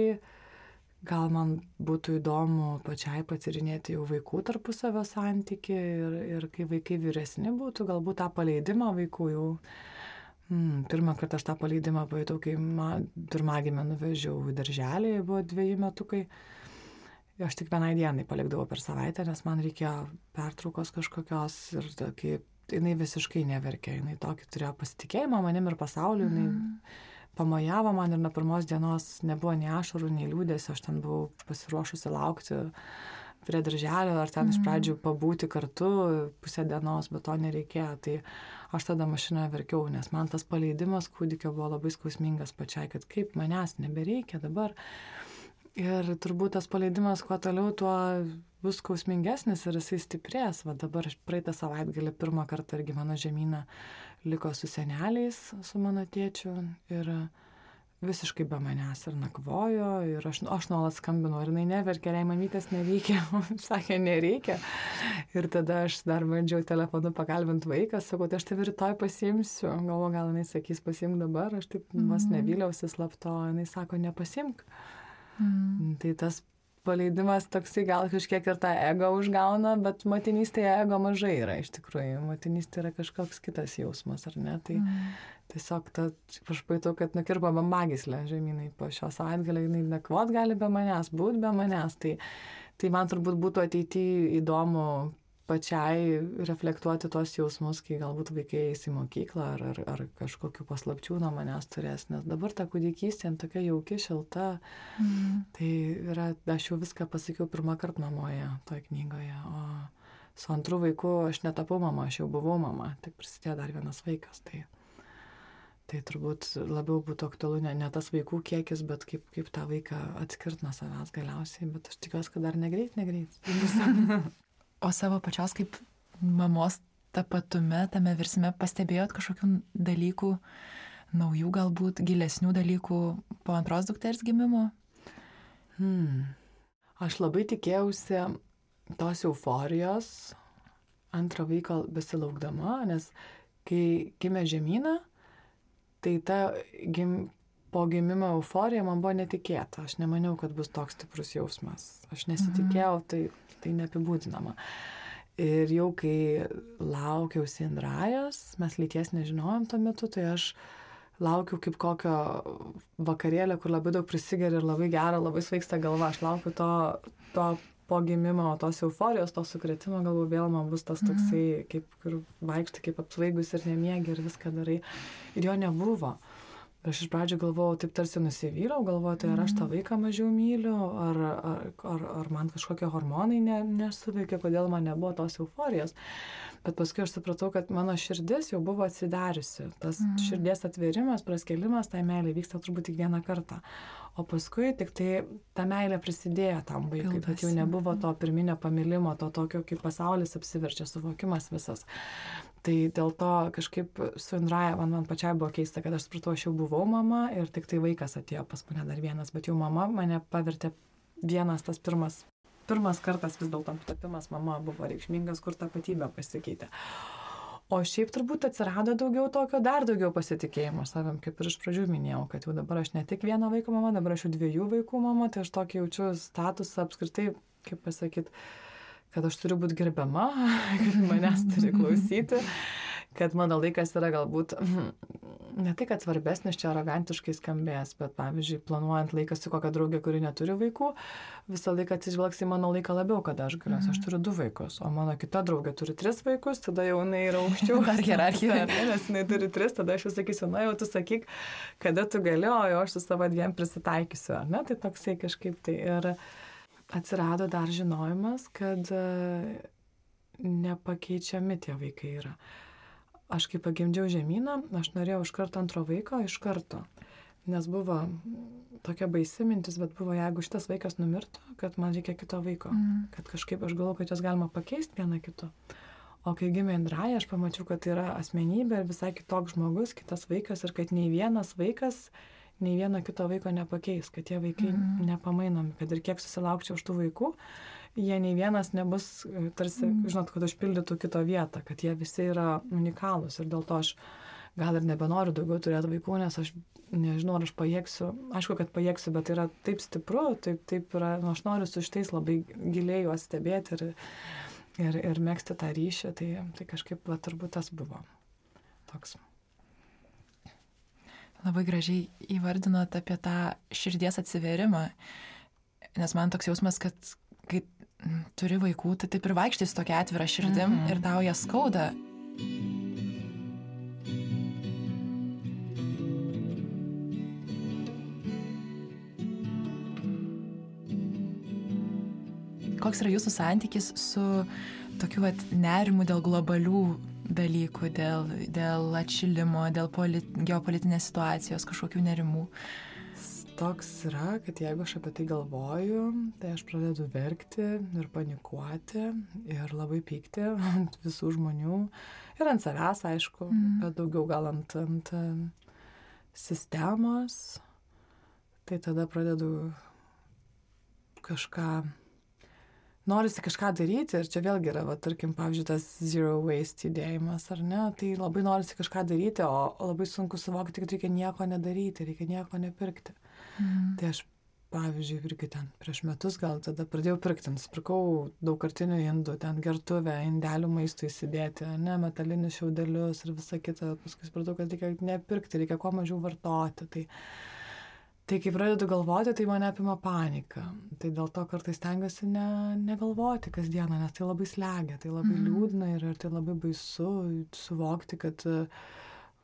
gal man būtų įdomu pačiai patirinėti jau vaikų tarpusavio santyki ir, ir kai vaikai vyresni būtų, galbūt tą paleidimą vaikų jau. Hmm, pirmą kartą aš tą paleidimą pajutau, kai pirmagimę nuvežiau į darželį, buvo dviejų metukai. Aš tik vienai dienai palikdavau per savaitę, nes man reikėjo pertraukos kažkokios ir tokį, jinai visiškai neverkė, jinai tokį turėjo pasitikėjimą manim ir pasauliu, jinai mm pamojavo man ir nuo pirmos dienos nebuvo nei ašarų, nei liūdės, aš ten buvau pasiruošusi laukti prie darželio, ar ten iš pradžių pabūti kartu pusę dienos, bet to nereikėjo. Tai aš tada mašinoje verkiau, nes man tas paleidimas kūdikio buvo labai skausmingas pačiai, kad kaip manęs nebereikia dabar. Ir turbūt tas paleidimas, kuo toliau, tuo bus skausmingesnis ir jisai stiprės. Va dabar praeitą savaitgalį pirmą kartą irgi mano žemyną liko su seneliais, su mano tėčiu. Ir visiškai be manęs ir nakvojo ir aš, aš nuolat skambinau ir jinai neverkė, jei mamytės nereikia, (laughs) sakė, nereikia. Ir tada aš dar bandžiau telefonu pakalbinti vaiką, sakau, tai aš tave rytoj pasimsiu, galvo gal jinai sakys pasimk dabar, aš taip mm. vas nevyliausi slapto, jinai sako, nepasimk. Mm. Tai tas paleidimas toksai gal kažkiek ir tą ego užgauna, bet motinystėje ego mažai yra iš tikrųjų. Motinystė yra kažkoks kitas jausmas, ar ne? Tai mm. tiesiog ta, aš pajutau, kad nukirpo magislę žemynai po šio savaitgalio, jinai nakvot gali be manęs, būt be manęs. Tai, tai man turbūt būtų ateityje įdomu pačiai reflektuoti tos jausmus, kai galbūt vaikai eis į mokyklą ar, ar, ar kažkokių paslapčių nuo manęs turės, nes dabar ta kūdikystė tokia jauki, šilta. Mm. Tai yra, aš jau viską pasakiau pirmą kartą mamoje, toje knygoje, o su antru vaiku aš netapau mama, aš jau buvau mama, tik prisidėjo dar vienas vaikas. Tai, tai turbūt labiau būtų aktualu ne, ne tas vaikų kiekis, bet kaip, kaip tą vaiką atskirt nuo savęs galiausiai, bet aš tikiuosi, kad dar negreit, negreit. (laughs) (laughs) O savo pačios kaip mamos tapatume, tame virsme pastebėjot kažkokių dalykų, naujų galbūt gilesnių dalykų po antros dukters gimimo? Hmm. Aš labai tikėjausi tos euforijos antrą vaiką besilaukdama, nes kai gimė žemyną, tai ta gim, po gimimo euforija man buvo netikėta. Aš nemaniau, kad bus toks stiprus jausmas. Aš nesitikėjau, tai tai neapibūdinama. Ir jau kai laukiausi Indrajos, mes lyties nežinojom tuo metu, tai aš laukiau kaip kokio vakarėlio, kur labai daug prisigeri ir labai gera, labai sveiksta galva. Aš laukiu to, to po gimimo, tos euforijos, to sukretimo, galbūt vėl man bus tas toksai, mhm. kaip kur vaikštai, kaip apsvaigus ir nemiegi ir viską darai. Ir jo nebuvo. Aš iš pradžių galvojau, taip tarsi nusivyliau, galvojau, tai ar aš tą mhm. vaiką mažiau myliu, ar, ar, ar, ar man kažkokie hormonai ne, nesuveikia, kodėl man nebuvo tos euforijos. Bet paskui aš supratau, kad mano širdis jau buvo atsidariusi. Tas mm. širdies atvėrimas, praskelimas, tai meilė vyksta turbūt tik vieną kartą. O paskui tik tai ta meilė prisidėjo tam vaikui, bet jau nebuvo to pirminio pamilimo, to tokio, kaip pasaulis apsiverčia, suvokimas visas. Tai dėl to kažkaip su Indraja man, man pačiai buvo keista, kad aš supratau, aš jau buvau mama ir tik tai vaikas atėjo pas mane dar vienas, bet jau mama mane pavertė vienas tas pirmas. Pirmas kartas vis dėlto tapimas mama buvo reikšmingas, kur tapatybė pasikeitė. O šiaip turbūt atsirado daugiau tokio, dar daugiau pasitikėjimo savim, kaip ir iš pradžių minėjau, kad jau dabar aš ne tik vieno vaiko mama, dabar aš jau dviejų vaikų mama, tai aš tokį jaučiu statusą apskritai, kaip pasakyti, kad aš turiu būti gerbiama, (laughs) kad manęs turi (laughs) klausyti, kad mano laikas yra galbūt ne tai, kad svarbesnis čia arogantiškai skambės, bet pavyzdžiui, planuojant laiką su kokia draugė, kuri neturi vaikų, visą laiką atsižvelgs į mano laiką labiau, kada aš galiu, -hmm. aš turiu du vaikus, o mano kita draugė turi tris vaikus, tada jau jinai yra aukščiau. (laughs) Dar hierarchija. Nes jinai turi tris, tada aš jau sakysiu, na jau tu sakyk, kada tu gali, o jau aš su savo dviem prisitaikysiu, ar ne, tai toksai kažkaip tai ir atsirado dar žinojimas, kad e, nepakeičiami tie vaikai yra aš kai pagimdžiau žemyną, aš norėjau iš karto antro vaiko, iš karto. Nes buvo tokia baisi mintis, bet buvo, jeigu šitas vaikas numirtų, kad man reikia kito vaiko. Mm. Kad kažkaip aš galvoju, kad jos galima pakeisti vieną kitu. O kai gimė Indraja, aš pamačiau, kad tai yra asmenybė ir visai kitoks žmogus, kitas vaikas ir kad nei vienas vaikas, nei vieno kito vaiko nepakeis, kad tie vaikai mm. nepamainomi, kad ir kiek susilaukčiau už tų vaikų, jie nei vienas nebus, e, tarsi, mm. žinot, kad užpildytų kito vietą, kad jie visi yra unikalūs ir dėl to aš gal ir nebenoriu daugiau turėti vaikų, nes aš nežinau, ar aš pajėgsiu, aišku, kad pajėgsiu, bet yra taip stipru, taip, taip yra, nu, aš noriu su šitais labai giliai juos stebėti ir, ir, ir mėgsti tą ryšį, tai, tai kažkaip, va, turbūt tas buvo toks. Labai gražiai įvardinot apie tą širdies atsiverimą, nes man toks jausmas, kad kai turi vaikų, tai taip ir vaikštai su tokia atvira širdim mm -hmm. ir tau ją skauda. koks yra jūsų santykis su tokiu vat, nerimu dėl globalių dalykų, dėl, dėl atšilimo, dėl polit, geopolitinės situacijos, kažkokių nerimų? Toks yra, kad jeigu aš apie tai galvoju, tai aš pradedu verkti ir panikuoti ir labai pykti ant visų žmonių ir ant savęs, aišku, mm. bet daugiau gal ant, ant sistemos. Tai tada pradedu kažką norisi kažką daryti ir čia vėlgi yra, va, tarkim, pavyzdžiui, tas zero waste judėjimas, ar ne, tai labai norisi kažką daryti, o labai sunku suvokti, kad reikia nieko nedaryti, reikia nieko nepirkti. Mm. Tai aš, pavyzdžiui, irgi ten prieš metus gal tada pradėjau pirkti, nusipirkau daugkartinių indų, ten gertuvę, indelių maistų įsidėti, ne, metalinius šiaudelius ir visą kitą, paskui supratau, kad reikia nepirkti, reikia kuo mažiau vartoti. Tai, Tai kai pradedu galvoti, tai mane apima panika. Tai dėl to kartais tengiuosi ne, negalvoti kasdieną, nes tai labai slegia, tai labai mm. liūdna ir, ir tai labai baisu suvokti, kad e,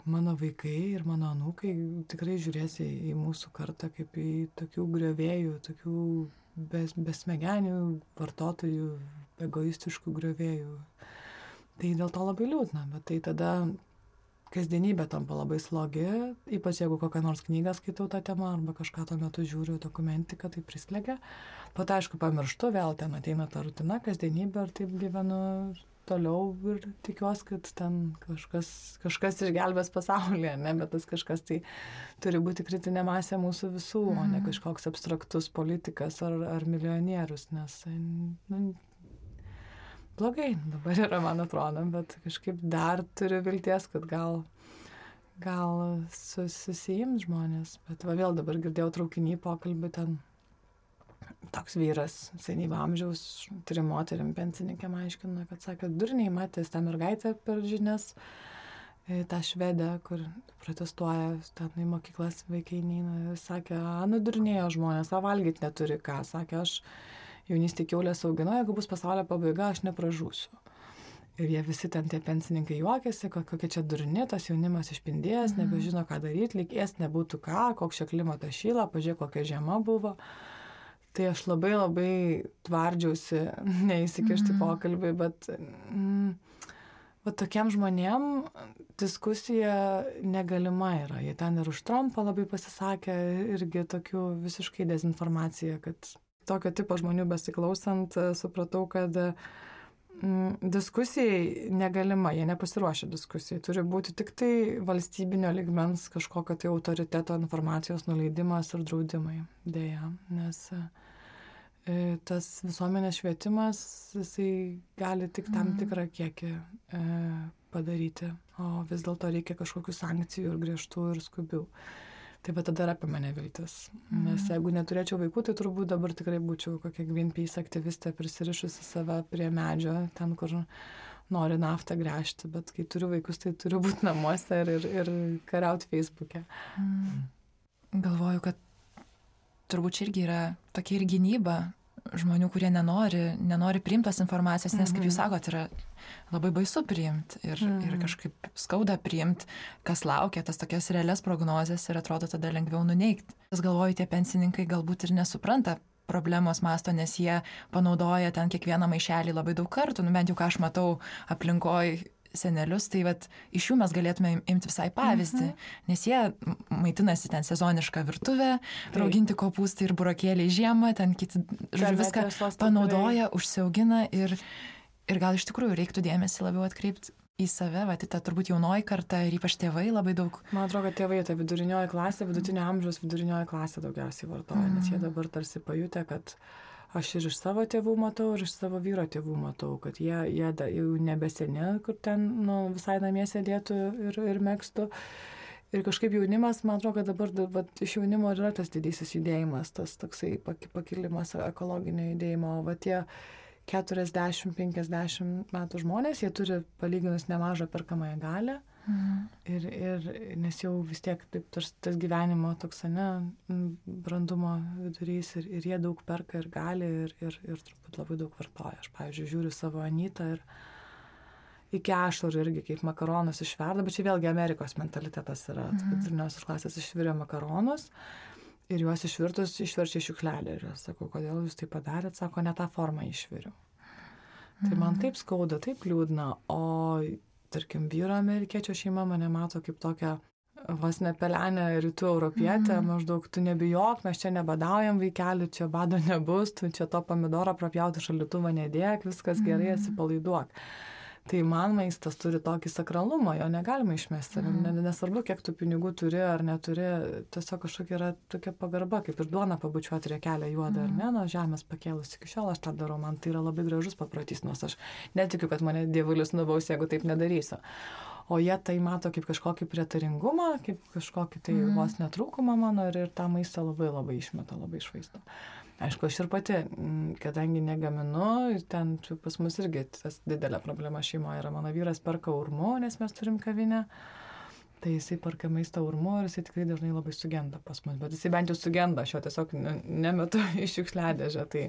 mano vaikai ir mano anūkai tikrai žiūrės į, į mūsų kartą kaip į tokių griovėjų, tokių bes, besmegenių vartotojų, egoistiškų griovėjų. Tai dėl to labai liūdna, bet tai tada kasdienybė tampa labai slogi, ypač jeigu kokią nors knygą skaitau tą temą arba kažką tuo metu žiūriu dokumentiką, tai prislegia. Pat aišku, pamirštu, vėl ten ateina ta rutina, kasdienybė ir taip gyvenu toliau ir tikiuosi, kad ten kažkas, kažkas išgelbės pasaulyje, ne, bet tas kažkas tai turi būti kritinė masė mūsų visų, mm. o ne mhm. kažkoks abstraktus politikas ar, ar milijonierius, nes nu, blogai dabar yra, man atrodo, bet kažkaip dar turiu vilties, kad gal, gal susijims žmonės. Bet va vėl dabar girdėjau traukinį pokalbį ten. Toks vyras, senyvo amžiaus, turi moterim pensininkėm aiškina, kad sakė, durniai matęs tą mergaitę per žinias, e, tą švedę, kur protestuoja, ten į mokyklas vaikai neina, ir sakė, nudurnėjo žmonės, o valgyti neturi ką, sakė, aš jaunystėje keulės augino, jeigu bus pasaulio pabaiga, aš nepražūsiu. Ir jie visi ten tie pensininkai juokiasi, kokia čia durni, tas jaunimas išpindėjęs, mhm. nebežino, ką daryti, lyg ės nebūtų ką, koks čia klimatas šyla, pažiūrėk, kokia žiema buvo. Tai aš labai labai tvardžiausi (laughs) neįsikišti mhm. pokalbį, bet mm, Va tokiem žmonėm diskusija negalima yra. Jie ten ir už Trumpą labai pasisakė, irgi tokių visiškai dezinformacija, kad tokio tipo žmonių besiklausant, e, supratau, kad mm, diskusijai negalima, jie nepasiruošia diskusijai. Turi būti tik tai valstybinio ligmens kažkokio tai autoriteto informacijos nuleidimas ir draudimai. Deja, nes e, e, tas visuomenės švietimas, jisai gali tik tam mhm. tikrą kiekį e, padaryti, o vis dėlto reikia kažkokių sankcijų ir griežtų ir skubių. Tai va tada yra apie mane viltis. Mm. Nes jeigu neturėčiau vaikų, tai turbūt dabar tikrai būčiau kokia Greenpeace aktyvistė prisirišusi save prie medžio, ten, kur nori naftą gręžti, bet kai turiu vaikus, tai turiu būti namuose ir, ir, ir kariauti Facebook'e. Mm. Galvoju, kad turbūt irgi yra tokia ir gynyba žmonių, kurie nenori, nenori priimtos informacijos, nes, kaip jūs mhm. sakot, yra labai baisu priimti ir, mm. ir kažkaip skauda priimti, kas laukia, tas tokias realias prognozes ir atrodo tada lengviau nuneikti. Aš galvoju, tie pensininkai galbūt ir nesupranta problemos masto, nes jie panaudoja ten kiekvieną maišelį labai daug kartų, nu bent jau ką aš matau aplinkoj senelius, tai vat, iš jų mes galėtume imti visai pavyzdį, mhm. nes jie maitinasi ten sezonišką virtuvę, rauginti kopūstai ir burokėliai žiemą, ten kiti, žodžiu, viską panaudoja, užsiaugina ir, ir gal iš tikrųjų reiktų dėmesį labiau atkreipti į save, va, ta turbūt jaunoji karta ir ypač tėvai labai daug. Man atrodo, kad tėvai, ta vidurinioji klasė, vidutinio amžiaus vidurinioji klasė daugiausiai vartoja, mm. nes jie mhm. dabar tarsi pajutė, kad aš ir iš savo tėvų matau, ir iš savo vyro tėvų matau, kad jie, jie da, jau nebeseni, kur ten nu, visai namie sėdėtų ir, ir mėgstų. Ir kažkaip jaunimas, man atrodo, kad dabar va, iš jaunimo yra tas didysis judėjimas, tas toksai pakilimas ekologinio judėjimo. O tie 40-50 metų žmonės, jie turi palyginus nemažą perkamąją galę. Mhm. Ir, ir nes jau vis tiek taip, tas, tas gyvenimo toks, ne, brandumo vidurys ir, ir jie daug perka ir gali ir, ir, ir turbūt labai daug vartoja. Aš, pavyzdžiui, žiūriu savo Anytą ir iki ašarų irgi kaip makaronus išverda, bet čia vėlgi Amerikos mentalitetas yra, mhm. kad viduriniosios klasės išvirė makaronus. ir juos išvirtus išverčia į šiukšlelę. Ir aš sakau, kodėl jūs tai padarėt, sako, ne tą formą išviriu. Tai man taip skauda, taip liūdna, o tarkim vyro amerikiečio šeima mane mato kaip tokią vos ne pelenę rytų europietę, mm. maždaug tu nebijok, mes čia nebadaujam vaikelių, čia bado nebus, tu čia to pomidoro prapjauti šalituvą nedėk, viskas gerai, atsipalaiduok. Tai man maistas turi tokį sakralumą, jo negalima išmesti. Mm. Nesvarbu, kiek tu pinigų turi ar neturi, tiesiog kažkokia yra tokia pagarba, kaip ir duona pabučiuoti riekelę juodą mm. ar ne, nuo žemės pakėlus iki šiol aš tą darau, man tai yra labai gražus paprotys, nors aš netikiu, kad mane dievulis nubaus, jeigu taip nedarysiu o jie tai mato kaip kažkokį prietaringumą, kaip kažkokį tai mm. vos netrūkumą mano ir, ir tą maistą labai labai išmeta, labai išvaisto. Aišku, aš ir pati, kadangi negaminu, ten pas mus irgi tas didelė problema šeimoje yra, mano vyras perka urmu, nes mes turim kavinę. Tai jisai perka maistą urmu ir jisai tikrai dažnai labai sugenda pas mus, bet jisai bent jau sugenda, aš jo tiesiog nemetu (laughs) iš šiukšliadėžę. Tai,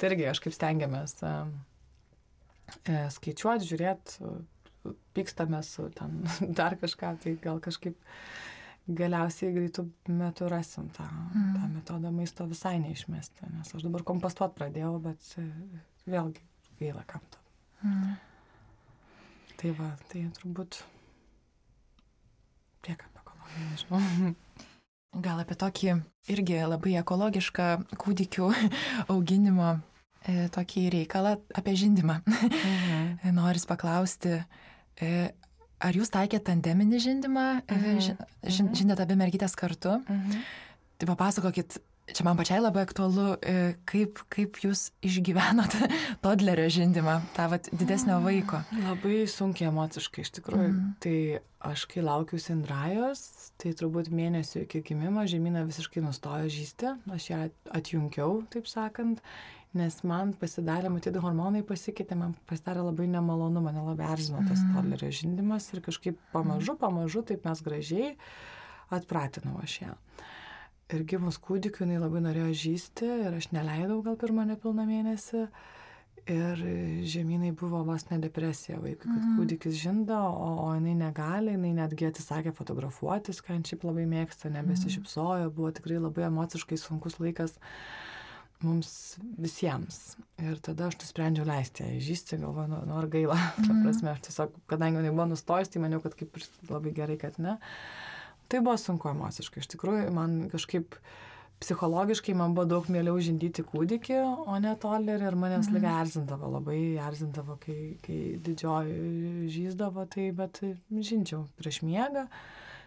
tai irgi kažkaip stengiamės uh, skaičiuoti, žiūrėti, pykstamės ten (laughs) dar kažką, tai gal kažkaip galiausiai greitų metų rasim tą, mm. tą metodą maisto visai neišmesti, nes aš dabar kompostuot pradėjau, bet e, vėlgi gaila kam to. Mm. Tai va, tai turbūt tiek apie ekologiją, nežinau. (laughs) Gal apie tokį irgi labai ekologišką kūdikių (laughs) auginimo e, tokį reikalą apie žindimą. Mhm. (laughs) Noris paklausti, E, ar jūs taikėte tandeminį žindimą, mhm. mhm. žindėte abi mergytės kartu? Mhm. Tai papasakokit, čia man pačiai labai aktualu, e, kaip, kaip jūs išgyvenot (laughs) todlerio žindimą, tą vat, didesnio vaiko. Labai sunkiai emociškai iš tikrųjų. Mhm. Tai aš kai laukiu Sindrajos, tai turbūt mėnesių iki gimimo žemyną visiškai nustojo žysti, aš ją atjungiau, taip sakant, nes man pasidarė, matyti, hormonai pasikeitė, man pasidarė labai nemalonu, mane labai erzino tas mm. tolerio žindimas ir kažkaip pamažu, pamažu, taip mes gražiai atpratinau aš ją. Ir gimus kūdikiu jinai labai norėjo žysti ir aš neleidau gal pirmą nepilną mėnesį. Ir žemynai buvo vos ne depresija vaikui, kad mm. kūdikis žinda, o, o jinai negali, jinai netgi atsisakė fotografuotis, ką jin šiaip labai mėgsta, nebesišypsojo, buvo tikrai labai emociškai sunkus laikas. Uh, mums visiems. Ir tada aš nusprendžiau leisti ją įžysti, galvoju, nu, nu ar gaila. Mm. (laughs) Ta prasme, aš tiesiog, kadangi jinai buvo nustojus, tai maniau, kad kaip ir labai gerai, kad ne. Tai buvo sunku emociškai. Iš tikrųjų, man kažkaip psichologiškai man buvo daug mieliau žindyti kūdikį, o ne tolerį ir mane visą laiką mhm. erzindavo, labai erzindavo, kai, kai didžioji žyzdavo, tai bet žindžiau prieš miegą.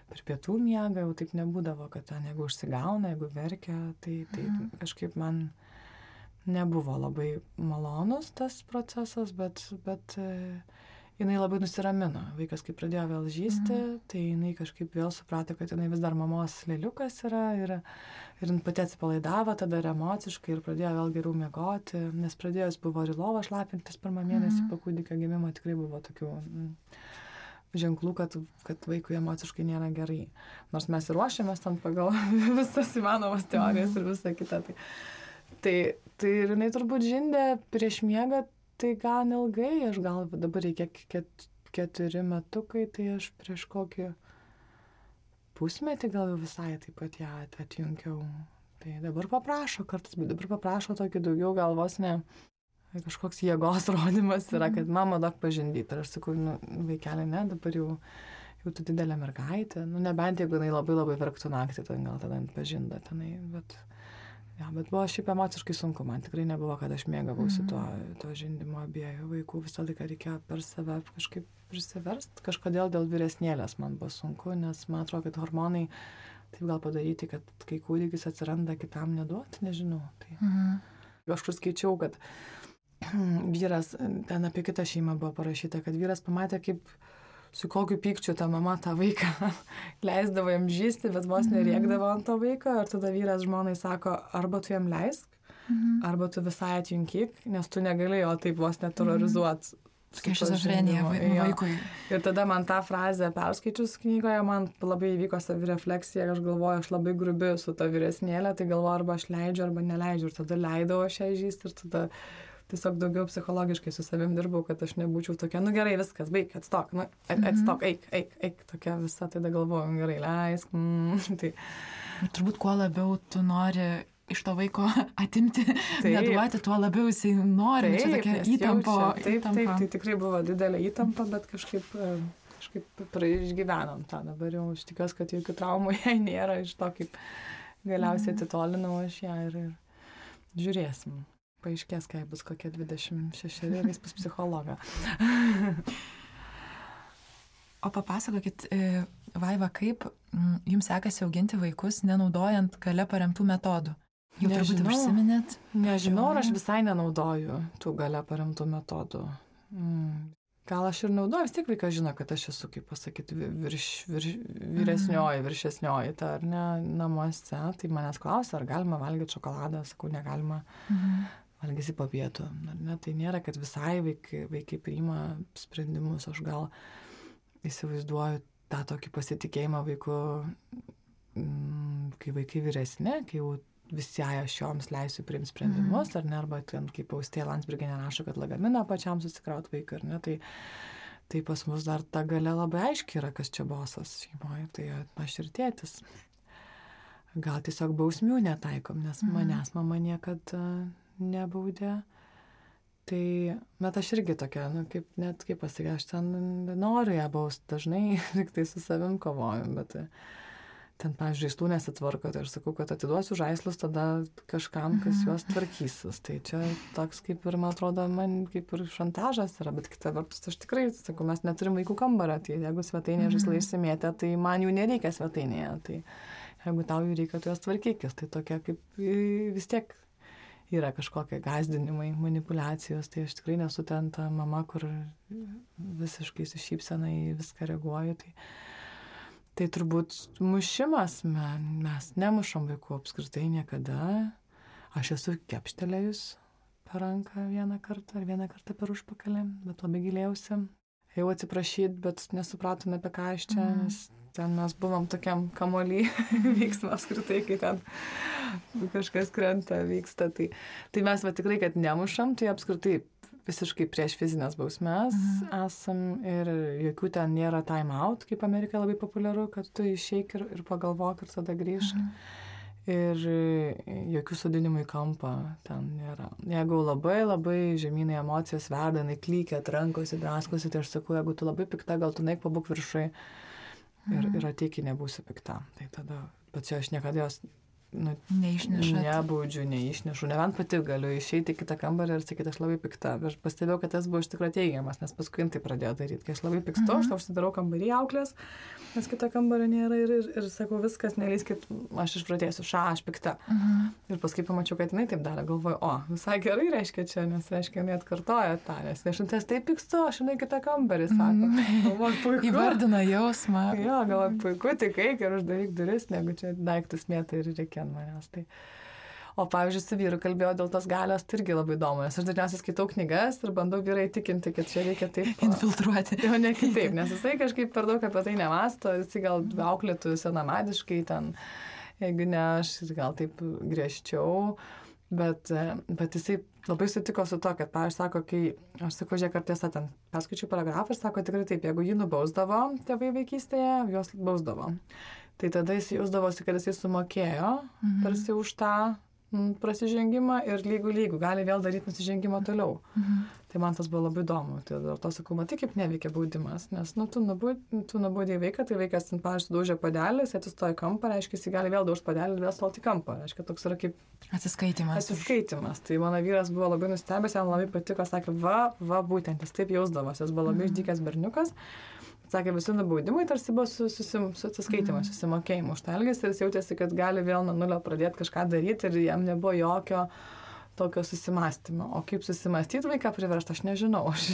Per pietų miegą jau taip nebūdavo, kad ten jeigu užsigauna, jeigu verkia, tai, tai mhm. kažkaip man nebuvo labai malonus tas procesas, bet, bet e, jinai labai nusiramino. Vaikas, kai pradėjo vėl žysti, mhm. tai jinai kažkaip vėl suprato, kad jinai vis dar mamos lėliukas yra ir, ir pati atsipalaidavo tada ir emociškai ir pradėjo vėl geriau miegoti, nes pradėjus buvo ir lovą šlapintis pirmą mėnesį mhm. po kūdikio gimimo, tikrai buvo tokių... Mm, ženklų, kad, kad vaikui emociškai nėra gerai. Nors mes ir ruošiamės tam pagal (laughs) visas įmanomas teorijas ir visą kitą. Tai, tai, tai ir jinai turbūt žindė prieš miegą, tai gan ilgai, aš gal dabar reikia ket, keturi metukai, tai aš prieš kokį pusmetį gal visai taip pat ją atjungiau. Tai dabar paprašo kartais, bet dabar paprašo tokį daugiau galvos ne kažkoks jėgos (laughs) rodimas yra, kad mama daug pažindyti. Ir aš sakau, nu, vaikelė, ne, dabar jau, jau tu didelė mergaitė. Nu, nebent jeigu jinai labai labai verktų naktį, tai gal tada pažinda tenai. Bet, ja, bet buvo šiaip emociškai sunku, man tikrai nebuvo, kad aš mėgavausi mm -hmm. to, to žindimo abiejų vaikų. Visą laiką reikėjo per save kažkaip prisiverst. Kažkodėl dėl vyresnėlės man buvo sunku, nes man atrodo, kad hormonai taip gal padaryti, kad kai kūdikis atsiranda, kitam neduoti, nežinau. Tai... -hmm. Aš kur skaičiau, kad (clears throat) vyras, ten apie kitą šeimą buvo parašyta, kad vyras pamatė, kaip su kokiu pykčiu ta mama tą vaiką (laughs) leisdavo jam žysti, bet vos nerėkdavo ant to vaiko ir tada vyras žmonai sako, arba tu jam leisk, mhm. arba tu visai atjunkyk, nes tu negalėjai jo taip vos neterrorizuot. Mhm. Šizofrenija vaikui. Ir tada man tą frazę perskaičius knygoje, man labai įvyko savirefleksija, aš galvoju, aš labai grubi su ta vyresnėlė, tai galvoju, arba aš leidžiu, arba neleidžiu. Ir tada leidau aš ją žysti ir tada tiesiog daugiau psichologiškai su savim dirbau, kad aš nebūčiau tokia, nu gerai, viskas, baig, atstok, nu, atstok, eik, eik, eik, tokia visa, tada galvoju, gerai, leisk. Mm, (laughs) tai. Ir turbūt kuo labiau tu nori iš to vaiko (laughs) atimti, taip. neduoti, tuo labiau jisai nori. Taip, čia tokia įtampa. Taip, įtampa. taip, tai tikrai buvo didelė įtampa, bet kažkaip, kažkaip išgyvenom tą dabar jau. Aš tikiuosi, kad jokių traumų (laughs) jai nėra iš to, kaip galiausiai mhm. atitolinau aš ją ir, ir žiūrėsim. Paaiškės, kai bus kokie 26 ir jis bus psichologą. (laughs) o papasakokit, e, Vaiva, kaip jums sekasi auginti vaikus, nenaudojant gale paremtų metodų? Jau turbūt užsiminėt? Nežinau, ar aš visai nenaudoju tų gale paremtų metodų. Mm. Gal aš ir naudoju, vis tiek vaikas žino, kad aš esu, kaip pasakyti, virš, virš, vyresnioji, viršesnioji, ta ar ne, namuose. Tai manęs klausia, ar galima valgyti šokoladą, sakau, negalima. Mhm. Valgysi po pietų. Ar ne, tai nėra, kad visai vaikai, vaikai priima sprendimus. Aš gal įsivaizduoju tą tokį pasitikėjimą vaiku, mm, kai vaikai vyresni, kai jau visi aš joms leisiu priimti sprendimus, mm. ar ne, arba ten kaip Austė Landsbergė nerašo, kad lagaminą pačiam susikraut vaiką, ar ne, tai, tai pas mus dar ta gale labai aiškiai yra, kas čia bosas šeimoje, tai aš ir tėtis. Gal tiesiog bausmių netaikom, nes mm. manęs mama niekada nebaudė. Tai, bet aš irgi tokia, nu, kaip, net kaip pasakė, aš ten noriu ją bausti, dažnai (laughs) tik tai su savim kovoju, bet... Ten, pavyzdžiui, žaislų nesitvarko, tai aš sakau, kad atiduosiu žaislus tada kažkam, kas mhm. juos tvarkysis. Tai čia toks kaip ir, man atrodo, man kaip ir šantažas yra, bet kita vertus, aš tikrai, sakau, mes neturim vaikų kambario, tai jeigu žaislai mhm. išsimėtė, tai man jų nereikia svetainėje. Tai jeigu tau jų reikia, tu juos tvarkykis. Tai tokia kaip vis tiek yra kažkokie gazdinimai, manipulacijos, tai aš tikrai nesu ten ta mama, kur visiškai su šypsena į viską reaguoju. Tai Tai turbūt mušimas, mes nemušom vaikų apskritai niekada. Aš esu kepštelėjus per ranką vieną kartą ar vieną kartą per užpakalį, bet labai gilėjausi. Jau atsiprašyti, bet nesupratome apie ką aš čia, mm. nes ten mes buvom tokiam kamuolį (laughs) vyksmą apskritai, kai ten kažkas krenta, vyksta. Tai, tai mes va tikrai, kad nemušam, tai apskritai visiškai prieš fizinės bausmes mhm. esam ir jokių ten nėra time out, kaip Amerika labai populiaru, kad tu išeik ir, ir pagalvok ir tada grįžk. Mhm. Ir jokių sudinimų į kampą ten nėra. Jeigu labai labai žemynai emocijos verda, jinai klykia, atrankosi, draskosi, tai aš sakau, jeigu tu labai pikta, gal tu neik pabūk viršai ir, mhm. Ir ateik, nebūsi pikta. Tai tada, bet čia aš niekada jos nu, neišnešu. Nebaudžiu, neišnešu. Nebent pati galiu išeiti į kitą kambarį ir sakyti, aš labai pikta. Aš pastebėjau, kad tas buvo iš tikrųjų teigiamas, nes paskui tai pradėjo daryti. Kai aš labai pikstu, mhm. aš tau užsidarau kambarį auklės, nes kito kambario nėra ir, ir, ir sakau, viskas, neleiskit, aš išpratėsiu, ša, aš pikta. Mhm. Ir paskui pamačiau, kad jinai taip daro, galvoju, o, visai gerai reiškia čia, nes reiškia, jinai atkartoja tą, nes aš ties taip pikstu, aš jinai kitą kambarį, sako. Mhm. Galvoju, puiku. Įvardina jausmą. Jo, galvoju, puiku, tik eik ir uždaryk duris, negu čia daiktus mėtai ir reikia ant manęs. Tai... O pavyzdžiui, su vyru kalbėjau dėl tos galios, tai irgi labai įdomu, nes aš dažniausiai skaitau knygas ir bandau vyrai tikinti, kad čia reikia taip. (laughs) Infiltruoti. O ne kitaip, nes jisai kažkaip per daug apie tai nemasto, jisai gal auklėtų senamadiškai ten, jeigu ne, aš gal taip griežčiau. Bet, bet jisai labai sutiko su to, kad, pavyzdžiui, sako, kai, aš sakau, žiūrėk, ar tiesa, ten perskaičiu paragrafą ir sako tikrai taip, jeigu jį nubausdavo tėvai vaikystėje, juos bausdavo. Tai tada jis jausdavosi, kad jisai sumokėjo mhm. tarsi už tą prasižengimą ir lygų lygų gali vėl daryti nusižengimą toliau. Mhm. Tai man tas buvo labai įdomu. Tai dėl to sakau, matai, kaip neveikia baudimas. Nes, nu, tu, nubūdė, tu nubūdėjai vaiką, tai vaikas, pavyzdžiui, daužė padelį, jis atsistoja kampą, reiškia, jis gali vėl daužti padelį ir vėl stoti į kampą. Reiškia, toks yra kaip... Atsiskaitimas. Atsiskaitimas. Tai mano vyras buvo labai nustebęs, jam labai patiko, sakė, va, va, būtent jis taip jausdavosi, jis buvo labai mhm. išdykęs berniukas. Sakė, visi nubaudimai tarsi buvo su, susim, su atsiskaitimu, mm. susimokėjimu už tą elgesį ir jis jautėsi, kad gali vėl nuo nulio pradėti kažką daryti ir jam nebuvo jokio tokio susimastymo. O kaip susimastyti vaiką priversti, aš nežinau. (laughs) Aš,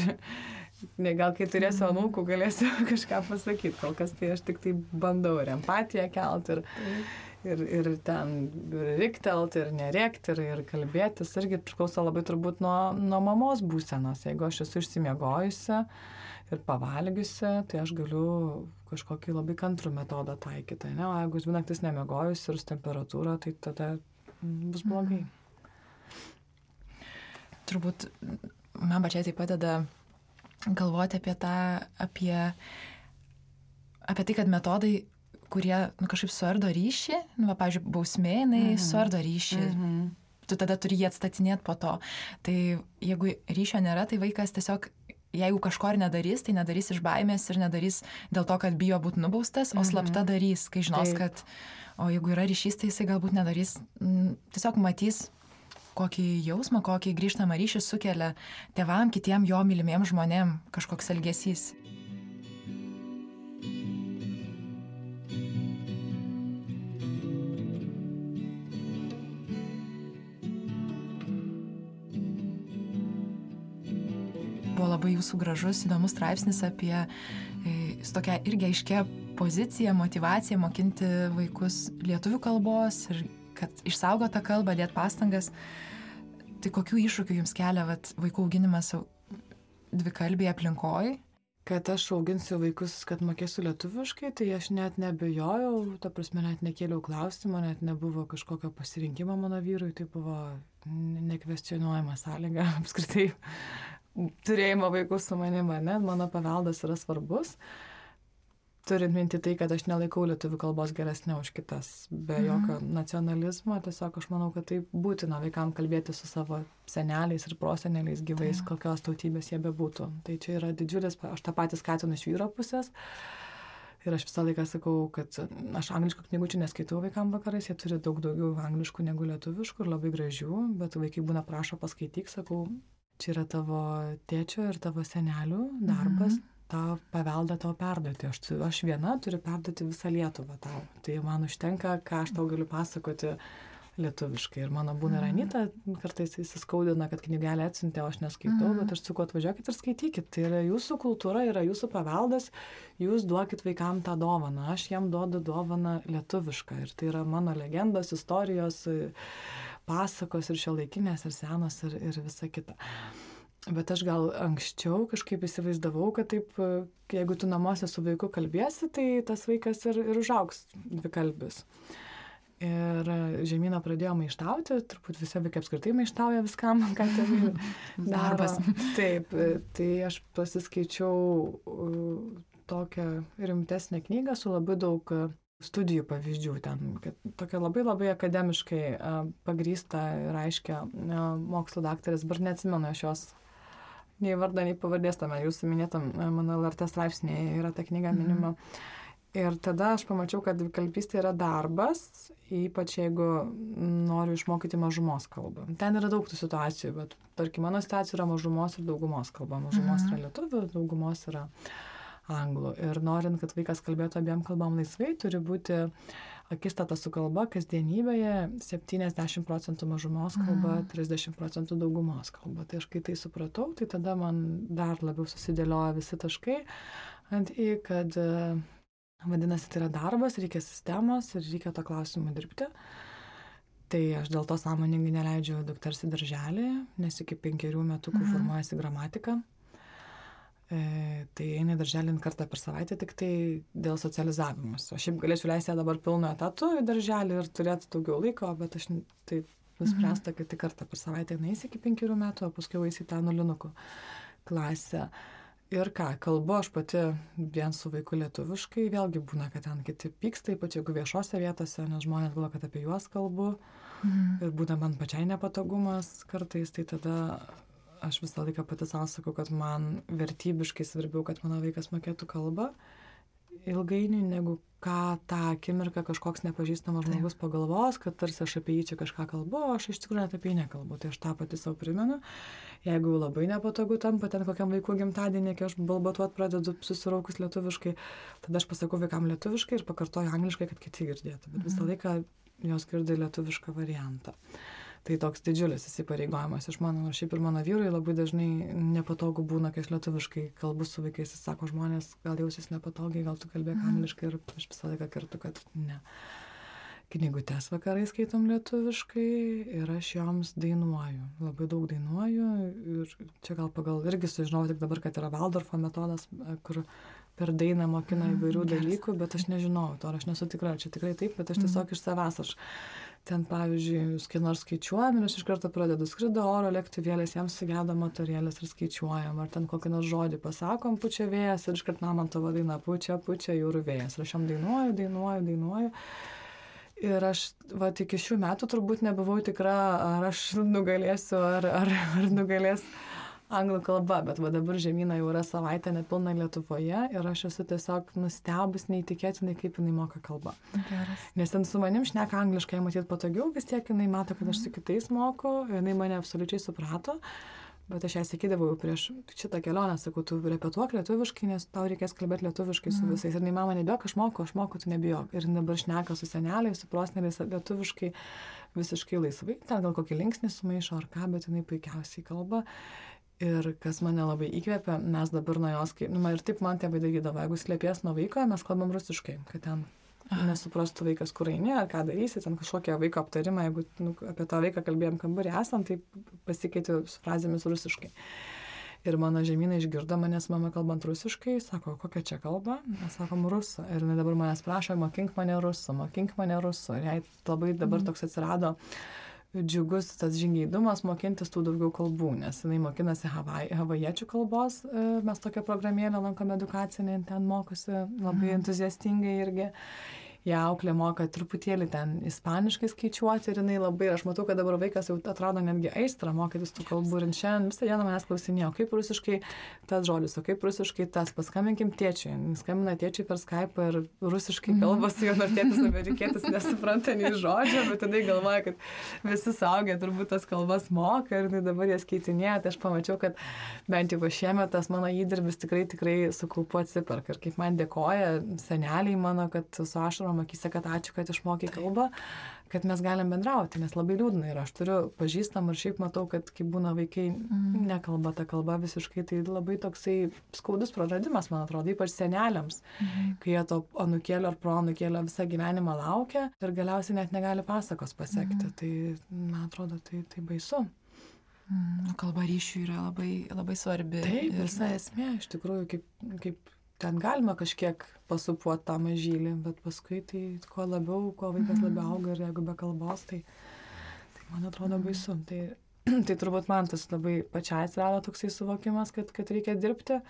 ne, gal kai turėsiu mhm. anūkų, galėsiu (laughs) kažką pasakyti. Kol kas tai aš tik tai bandau ir empatiją kelti. Ir, ir, ir ten riktelt, ir nerėkti, ir, ir kalbėtis. Irgi priklauso labai turbūt nuo, nuo mamos būsenos. Jeigu aš esu išsimiegojusi, ir pavalgiusi, tai aš galiu kažkokį labai kantrų metodą taikyti. Ne? O jeigu dvi naktis nemiegojus ir su temperatūra, tai tada bus blogai. Mhm. turbūt man pačiai tai padeda galvoti apie tą, apie, apie tai, kad metodai, kurie nu, kažkaip suardo ryšį, nu, va, pavyzdžiui, bausmė, jinai mhm. suardo ryšį. Mhm. Tu tada turi jį atstatinėti po to. Tai jeigu ryšio nėra, tai vaikas tiesiog jeigu kažko ir nedarys, tai nedarys iš baimės ir nedarys dėl to, kad bijo būti nubaustas, o slapta mhm. darys, kai žinos, Taip. kad, o jeigu yra ryšys, tai jisai galbūt nedarys, tiesiog matys kokį jausmą, kokį grįžtamą ryšį sukelia tėvam, kitiem jo mylimiem žmonėm kažkoks elgesys. Jūsų gražus, įdomus straipsnis apie e, tokia irgi aiškia pozicija, motivacija mokinti vaikus lietuvių kalbos ir kad išsaugo tą kalbą, dėt pastangas. Tai kokių iššūkių jums kelia vat, vaikų auginimas dvikalbėje aplinkoje? Kad aš auginsiu vaikus, kad mokėsiu lietuviškai, tai aš net nebejojau, ta prasme, net nekėliau klausimo, net nebuvo kažkokio pasirinkimo mano vyrui, tai buvo nekvestionuojama sąlyga (laughs) apskritai turėjimo vaikų su manimi, ne, mano paveldas yra svarbus. Turint minti tai, kad aš nelaikau lietuvių kalbos geresnė už kitas, be mhm. jokio nacionalizmo, tiesiog aš manau, kad tai būtina vaikam kalbėti su savo seneliais ir proseneliais gyvais, tai. kokios tautybės jie bebūtų. Tai čia yra didžiulis, aš tą patį skatinu iš vyro pusės. Ir aš visą laiką sakau, kad aš angliškų knygų čia neskaitau vaikam vakarais, jie turi daug daugiau angliškų negu lietuviškų ir labai gražių, bet vaikai būna prašo paskaityk, sakau, čia yra tavo tėčio ir tavo senelių darbas, mhm tą paveldą tau perduoti. Aš, aš viena turiu perduoti visą Lietuvą tau. Tai man užtenka, ką aš tau galiu pasakoti lietuviškai. Ir mano būna mhm. Ranita, kartais įsiskaudina, kad knygelę atsintė, o aš neskaitau, mm. bet aš sakau, atvažiuokit ir skaitykit. Tai yra jūsų kultūra, yra jūsų paveldas, jūs duokit vaikam tą dovaną. Aš jam duodu dovaną lietuvišką. Ir tai yra mano legendos, istorijos, pasakos ir šio laikinės, ir senos, ir, ir visa kita. Bet aš gal anksčiau kažkaip įsivaizdavau, kad taip, jeigu tu namuose su vaiku kalbėsi, tai tas vaikas ir, ir užauks dvikalbis. Ir žemyną pradėjo maištauti, turbūt visi vaikai apskritai maištauja viskam, (laughs) ką tėvai darbas. Taip, tai aš pasiskaičiau tokią rimtesnę knygą su labai daug studijų pavyzdžių ten, kad tokia labai labai akademiškai pagrįsta ir aiškia mokslo daktarės, bar neatsimenu aš jos nei vardą, nei pavardės tame jūsų minėtam mano LRT straipsnėje yra ta knyga mhm. minima. Mhm. Ir tada aš pamačiau, kad dvikalbystė yra darbas, ypač jeigu noriu išmokyti mažumos kalbą. Ten yra daug tų situacijų, bet tarkim, mano situacija yra mažumos ir daugumos kalba. Mažumos mhm. yra lietuvių, daugumos yra anglų. Ir norint, kad vaikas kalbėtų abiem kalbam laisvai, turi būti akistata su kalba kasdienybėje 70 procentų mažumos kalba, mm. 30 procentų daugumos kalba. Tai aš kai tai supratau, tai tada man dar labiau susidėlioja visi taškai ant į, kad e, vadinasi, tai yra darbas, reikia sistemos ir reikia to klausimu dirbti. Tai aš dėl to sąmoningai neleidžiu dukters į darželį, nes iki penkerių metų mm. formuojasi gramatika. E, tai eina į darželį kartą per savaitę tik tai dėl socializavimus. O šiaip galėčiau leisti ją dabar pilnu etatu į darželį ir turėti daugiau laiko, bet aš taip nuspręsta, mhm. kad tik kartą per savaitę eina iki penkerių metų, o paskui eisi į tą nulinukų klasę. Ir ką, kalbu aš pati vien su vaiku lietuviškai, vėlgi būna, kad ten kiti pyksta, ypač jeigu viešose vietose, nes žmonės galvo, kad apie juos kalbu. Mhm. Ir būna man pačiai nepatogumas kartais, tai tada aš visą laiką pati savo sakau, kad man vertybiškai svarbiau, kad mano vaikas mokėtų kalbą ilgainiui, negu ką tą akimirką kažkoks nepažįstamas žmogus pagalvos, kad tarsi aš apie jį čia kažką kalbu, o aš iš tikrųjų net apie jį nekalbu. Tai aš tą patį savo primenu. Jeigu labai nepatogu tampa ten kokiam vaikų gimtadienį, kai aš balbatuot pradedu susiraukus lietuviškai, tada aš pasakau vaikam lietuviškai ir pakartoju angliškai, kad kiti girdėtų. Bet visą mhm. laiką jos girdi lietuvišką variantą. Tai toks didžiulis įsipareigojimas iš mano, nors šiaip ir mano vyrui labai dažnai nepatogu būna, kai aš lietuviškai kalbu su vaikais, jis sako, žmonės gal jausis nepatogiai, gal tu kalbėk mm. angliškai ir aš visą laiką kartu, kad ne. Knygutes vakarai skaitom lietuviškai ir aš joms dainuoju, labai daug dainuoju ir čia gal pagal irgi sužinojau tik dabar, kad yra Valdorfo metodas, kur per dainą mokina įvairių dalykų, bet aš nežinau, to aš nesu tikra, čia tikrai taip, bet aš tiesiog iš savęs aš ten, pavyzdžiui, kai nors skaičiuojam ir aš iš karto pradedu skrido oro lėktuvėlės, jiems sugeda motorėlės ir skaičiuojam, ar ten kokį nors žodį pasakom, pučia vėjas ir iš karto man tavo daina pučia, pučia jūrų vėjas. Ir aš jam dainuoju, dainuoju, dainuoju. Ir aš, va, iki šių metų turbūt nebuvau tikra, ar aš nugalėsiu, ar, ar, ar nugalės anglų kalba, bet va dabar žemyna jau yra savaitę nepilna Lietuvoje ir aš esu tiesiog nustebus neįtikėtinai, kaip jinai moka kalbą. Geras. Nes ten su manim šneka angliškai, matyt patogiau, vis tiek jinai mato, kad aš su kitais moku, jinai mane absoliučiai suprato. Bet aš ją sakydavau prieš šitą kelionę, sakau, tu repetuok lietuviškai, nes tau reikės kalbėti lietuviškai su mhm. visais. Ir nei mama nebijok, aš moku, aš moku, tu nebijok. Ir dabar šneka su seneliais, su prosneliais lietuviškai visiškai laisvai. Ten gal kokį linksnį sumaišo ar ką, bet jinai puikiausiai kalba. Ir kas mane labai įkvėpia, mes dabar nuo jos, kaip, nu, ir taip man tėvai darydavo, jeigu slėpės nuo vaiko, mes kalbam rusiškai, kad ten nesuprastų vaikas, kur eini, ar ką darysi, ten kažkokią vaiko aptarimą, jeigu nu, apie tą vaiką kalbėjom kambarį esam, tai pasikeitė su frazėmis rusiškai. Ir mano žemynai išgirdo manęs mama kalbant rusiškai, sako, kokia čia kalba, mes sakom rusų. Ir jinai dabar manęs prašo, mokink mane rusų, mokink mane rusų. Ir jai labai dabar mhm. toks atsirado džiugus tas žingeidumas mokintis tų daugiau kalbų, nes jinai mokinasi havaj, havajiečių kalbos, e, mes tokią programėlę lankome edukacinę, ten mokosi labai mhm. entuziastingai irgi ją auklė moka truputėlį ten ispaniškai skaičiuoti ir jinai labai, aš matau, kad dabar vaikas jau atrado netgi aistrą mokytis tų kalbų ir šiandien visą dieną manęs klausinėjo, kaip rusiškai tas žodis, o kaip rusiškai tas, paskambinkim tėčiui, skambina tėčiui per Skype ir rusiškai mhm. kalbasi, jo nors tėtis amerikietis nesupranta nei žodžio, bet tada galvoja, kad visi saugė turbūt tas kalbas moka ir dabar jas keitinėja, tai aš pamačiau, kad bent jau šiemet tas mano įdirbis tikrai, tikrai su kaupu atsiperka. Ir kaip man dėkoja seneliai mano, kad su ašarom ašarom akise, kad ačiū, kad išmokai kalbą, kad mes galim bendrauti, nes labai liūdna ir aš turiu pažįstam ir šiaip matau, kad kai būna vaikai mm. nekalba tą kalbą visiškai, tai labai toksai skaudus praradimas, man atrodo, ypač seneliams, mm. kai jie to anukėlio ar proanukėlio visą gyvenimą laukia ir galiausiai net negali pasakos pasiekti. Mm. Tai, man atrodo, tai, tai baisu. Mm, kalba ryšių yra labai, labai svarbi. Taip, ir... visa esmė, iš tikrųjų, kaip, kaip ten galima kažkiek pasupuot tą mažylį, bet paskui tai kuo labiau, kuo vaikas mhm. labiau auga ir jeigu be kalbos, tai, tai man atrodo baisu. Tai, (clears throat) tai turbūt man tas labai pačiai atsirado toksai suvokimas, kad, kad reikia dirbti.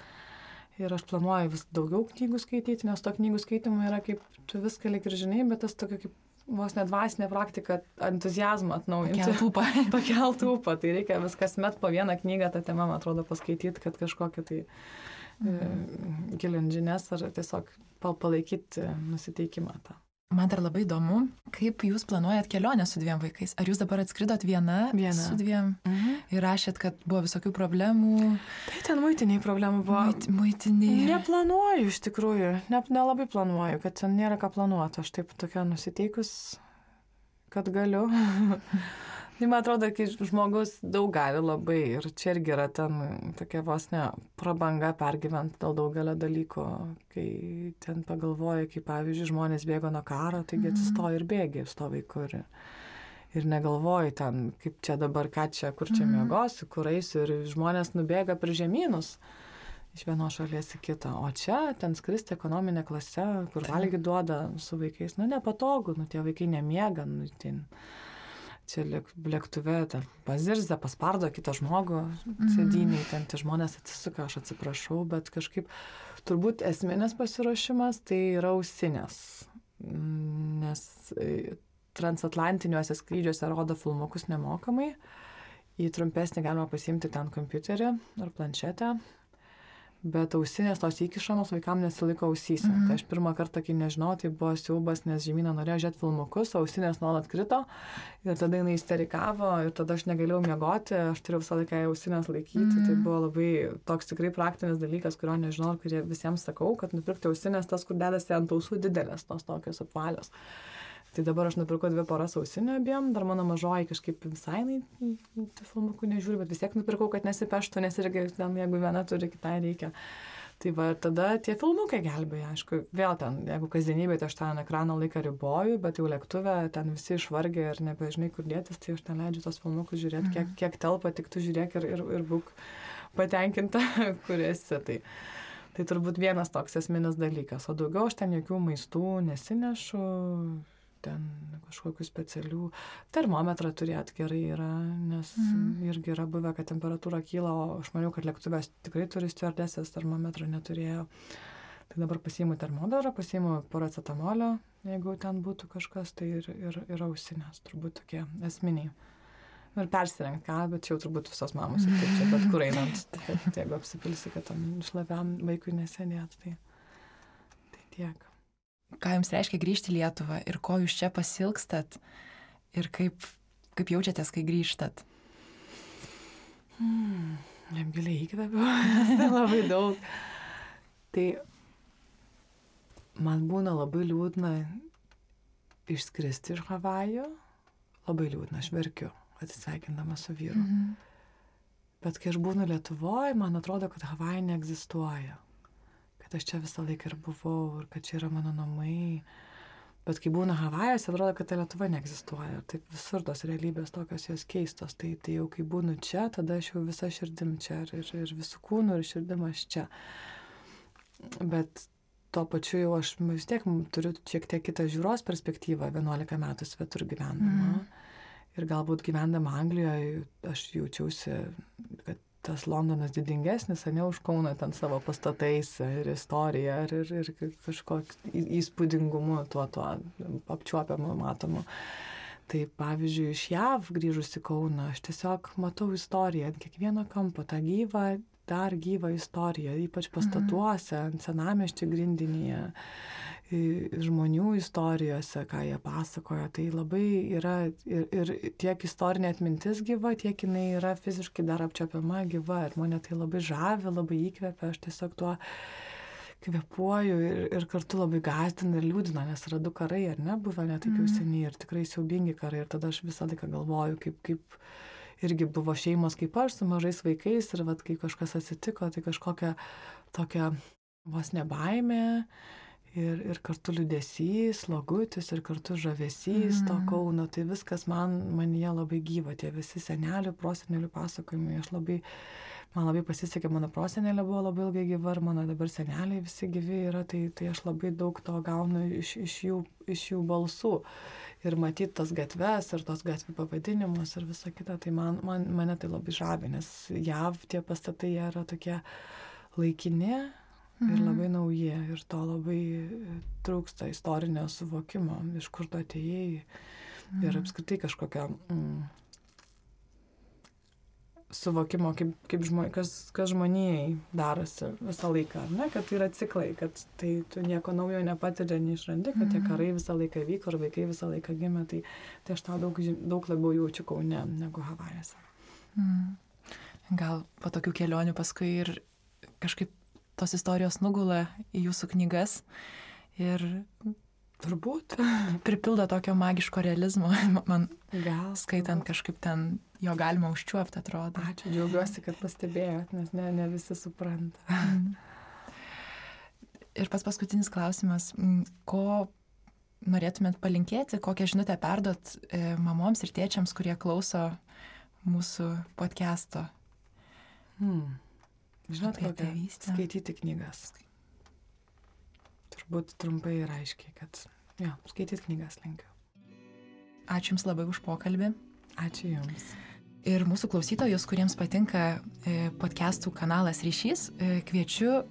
Ir aš planuoju vis daugiau knygų skaityti, nes to knygų skaitimo yra kaip tu viską lik ir žinai, bet tas tokia kaip vos nedvasinė praktika entuzijazmą atnaujinti. Pakeltūpą. (laughs) Pakeltūpą. Tai reikia viskas met po vieną knygą tą temą, man atrodo, paskaityti, kad kažkokia tai mhm. gilinti žinias ar tiesiog palaikyti nusiteikimą tą. Man dar labai įdomu, kaip jūs planuojat kelionę su dviem vaikais. Ar jūs dabar atskridot viena, viena. su dviem mhm. ir rašėt, kad buvo visokių problemų? Tai ten muitiniai problemų buvo. Muit, muitiniai. Neplanuoju iš tikrųjų, ne, nelabai planuoju, kad ten nėra ką planuoti. Aš taip tokia nusiteikus, kad galiu. (laughs) Tai man atrodo, kai žmogus daug gali labai ir čia irgi yra ten tokia vos ne prabanga pergyventi dėl daugelio dalykų, kai ten pagalvoja, kaip pavyzdžiui žmonės bėgo nuo karo, taigi mhm. atsistoja ir bėgi su to vaiku. Ir, ir negalvoji ten, kaip čia dabar, ką čia, kur čia mm. miegosiu, kur eisiu ir žmonės nubėga per žemynus iš vienos šalies į kitą. O čia ten skristi ekonominė klase, kur valgy duoda su vaikais, nu nepatogu, nu tie vaikai nemiega, nu ten čia lėktuve, ten pazirza, paspardo kitą žmogų, mm. sėdiniai, ten tie žmonės atsisuka, aš atsiprašau, bet kažkaip turbūt esminės pasiruošimas tai yra ausinės, nes e, transatlantiniuose skrydžiuose rodo filmukus nemokamai, į trumpesnį galima pasimti ten kompiuterį ar planšetę, bet ausinės tos įkišamos vaikams nesilaiko ausyse. Mm -hmm. Tai aš pirmą kartą, kai nežinau, tai buvo siaubas, nes žemyną norėjo žiūrėti filmukus, ausinės nuolat krito ir tada jinai isterikavo ir tada aš negalėjau miegoti, aš turėjau visą laiką ausinės laikyti. Mm -hmm. Tai buvo labai toks tikrai praktinis dalykas, kurio nežinau, kurie visiems sakau, kad nupirkti ausinės tas, kur dedasi ant ausų didelės, tos tokios apvalios. Tai dabar aš nupirkau dvi poras ausinių abiem, dar mano mažoji kažkaip visai tų filmukų nežiūri, bet vis tiek nupirkau, kad nesipeštų, nes irgi ten, jeigu viena turi, kitai reikia. Tai va, tada tie filmukai gelbėja, aišku, vėl ten, jeigu kasdienybėje tai aš ten ekrano laiką riboju, bet jau lėktuvė, ten visi išvargę ir nebežinai, kur dėtis, tai aš ten leidžiu tos filmukus žiūrėti, kiek, mhm. kiek telpa, tik tu žiūrėk ir, ir, ir būk patenkinta, (laughs) kur esi. Tai, tai turbūt vienas toks esminis dalykas, o daugiau aš ten jokių maistų nesinešu, ten kažkokių specialių. Termometrą turėti gerai yra, nes mm. irgi yra buvę, kad temperatūra kyla, o aš maniau, kad lėktuvės tikrai turi stewardesės, termometrą neturėjo. Tai dabar pasiimu termometrą, pasiimu paracetamolio, jeigu ten būtų kažkas, tai ir, ir, ir ausinės, turbūt tokie esminiai. Ir persirengti ką, bet čia jau turbūt visos mamos, taip čia bet kur einant, kad jeigu apsipilsi, kad tam šlapiam vaikui nesėdėt, tai, tai tiek ką jums reiškia grįžti į Lietuvą ir ko jūs čia pasilgstat ir kaip, kaip jaučiatės, kai grįžtat? Hmm, giliai įkvepiu, labai daug. Tai man būna labai liūdna išskristi iš Havajų, labai liūdna, aš verkiu, atsisveikindama su vyru. Mm -hmm. Bet kai aš būnu Lietuvoje, man atrodo, kad Havajai neegzistuoja kad aš čia visą laiką ir buvau ir kad čia yra mano namai. Bet kai būna Havajuose, atrodo, kad ta Lietuva neegzistuoja. Taip visur tos realybės tokios jos keistos. Tai, tai jau kai būnu čia, tada aš jau visą širdim čia ir, ir, ir visų kūnų ir širdim aš čia. Bet tuo pačiu jau aš vis tiek turiu šiek tiek kitą žiūros perspektyvą, 11 metų svetur gyvendama. Mm. Ir galbūt gyvendama Anglijoje aš jaučiausi, kad tas Londonas didingesnis, ne už Kauną ten savo pastatais ir istorija ir, ir, ir kažkokiu įspūdingumu tuo, tuo apčiuopiamu, matomu. Tai pavyzdžiui, iš JAV grįžus į Kauną, aš tiesiog matau istoriją ant kiekvieno kampo, tą gyvą, dar gyvą istoriją, ypač pastatuose, ant senameščio grindinėje žmonių istorijose, ką jie pasakoja. Tai labai yra ir, ir tiek istorinė atmintis gyva, tiek jinai yra fiziškai dar apčiopiama gyva. Ir mane tai labai žavi, labai įkvepia. Aš tiesiog tuo kvepuoju ir, ir kartu labai gazdina ir liūdina, nes yra du karai, ar ne, buvę netaip jau mhm. seniai ir tikrai siaubingi karai. Ir tada aš visą laiką galvoju, kaip, kaip irgi buvo šeimos kaip aš su mažais vaikais ir vat, kai kažkas atsitiko, tai kažkokia tokia vos nebaimė ir, ir kartu liudesys, slogutis ir kartu žavesys mm. to Kauno, tai viskas man, manyje labai gyva, tie visi senelių, prosenelių pasakojimai, aš labai, man labai pasisekė, mano prosenelė buvo labai ilgai gyva ir mano dabar seneliai visi gyvi yra, tai, tai aš labai daug to gaunu iš, iš, jų, iš jų balsų. Ir matyti tas gatves ir tos gatvių pavadinimus ir visa kita, tai man, man, mane tai labai žavi, nes JAV tie pastatai yra tokie laikini, ir mhm. labai nauji ir to labai e, trūksta istorinio suvokimo, iš kur tu atėjai mm. ir apskritai kažkokio mm, suvokimo, kaip, kaip žmo, kas, kas žmonijai darosi visą laiką, ne, kad tai yra ciklai, kad tai tu nieko naujo nepatiri, neišrandi, kad tie mhm. karai visą laiką vyko ir vaikai visą laiką gimė, tai, tai aš tą daug, daug labiau jaučiu kaune negu Havajose. Mm. Gal po tokių kelionių paskui ir kažkaip tos istorijos nugula į jūsų knygas ir turbūt (laughs) pripildo tokio magiško realizmo. (laughs) Man Gal, skaitant kažkaip ten jo galima užčiuopti, atrodo. Ačiū, džiaugiuosi, kad pastebėjot, nes ne, ne visi supranta. Mhm. Ir pas paskutinis klausimas, ko norėtumėt palinkėti, kokią žinutę perdot e, mamoms ir tėčiams, kurie klauso mūsų podcast'o? Hmm. Žinot, kokią skaityti knygas. Turbūt trumpai ir aiškiai, kad jo, skaityti knygas linkiu. Ačiū Jums labai už pokalbį. Ačiū Jums. Ir mūsų klausytojus, kuriems patinka e, podcastų kanalas ryšys, e, kviečiu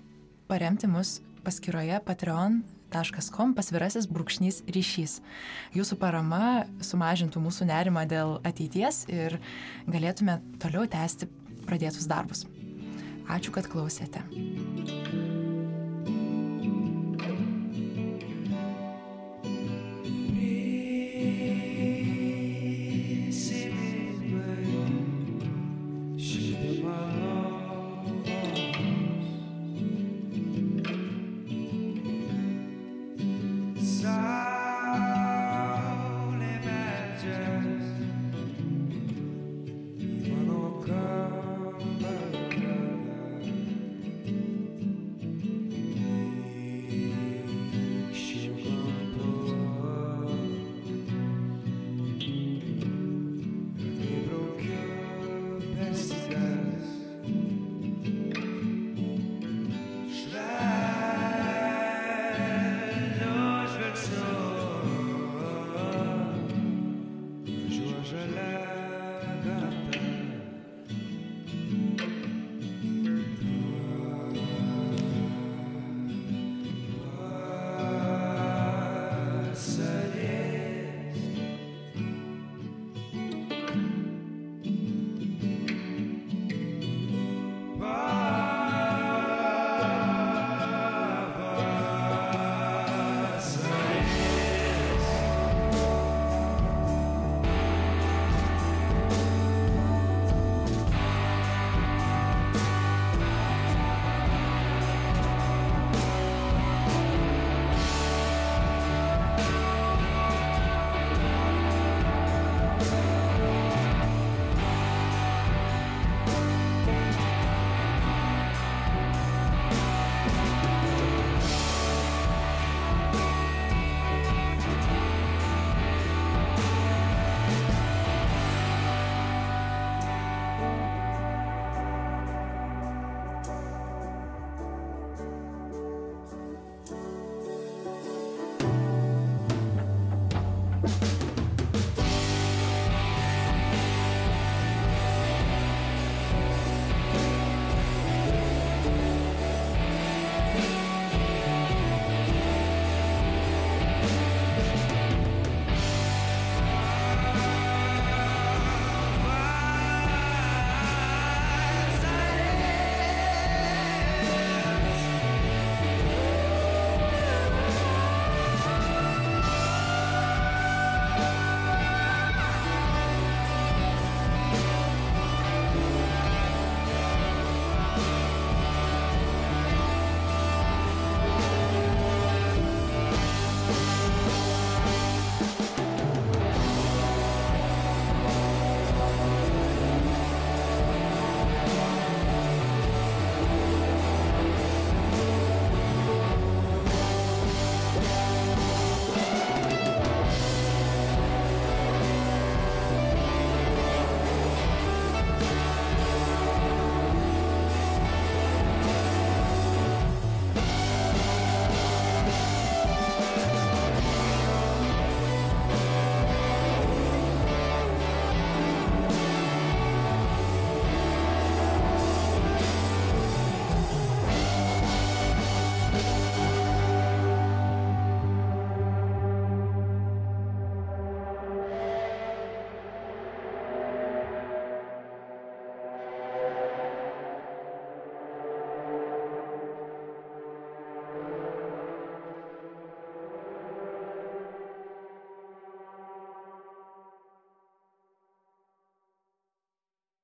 paremti mus paskyroje patreon.com pasvirasis brūkšnys ryšys. Jūsų parama sumažintų mūsų nerimą dėl ateities ir galėtume toliau tęsti pradėtus darbus. Ačiū, kad klausėte.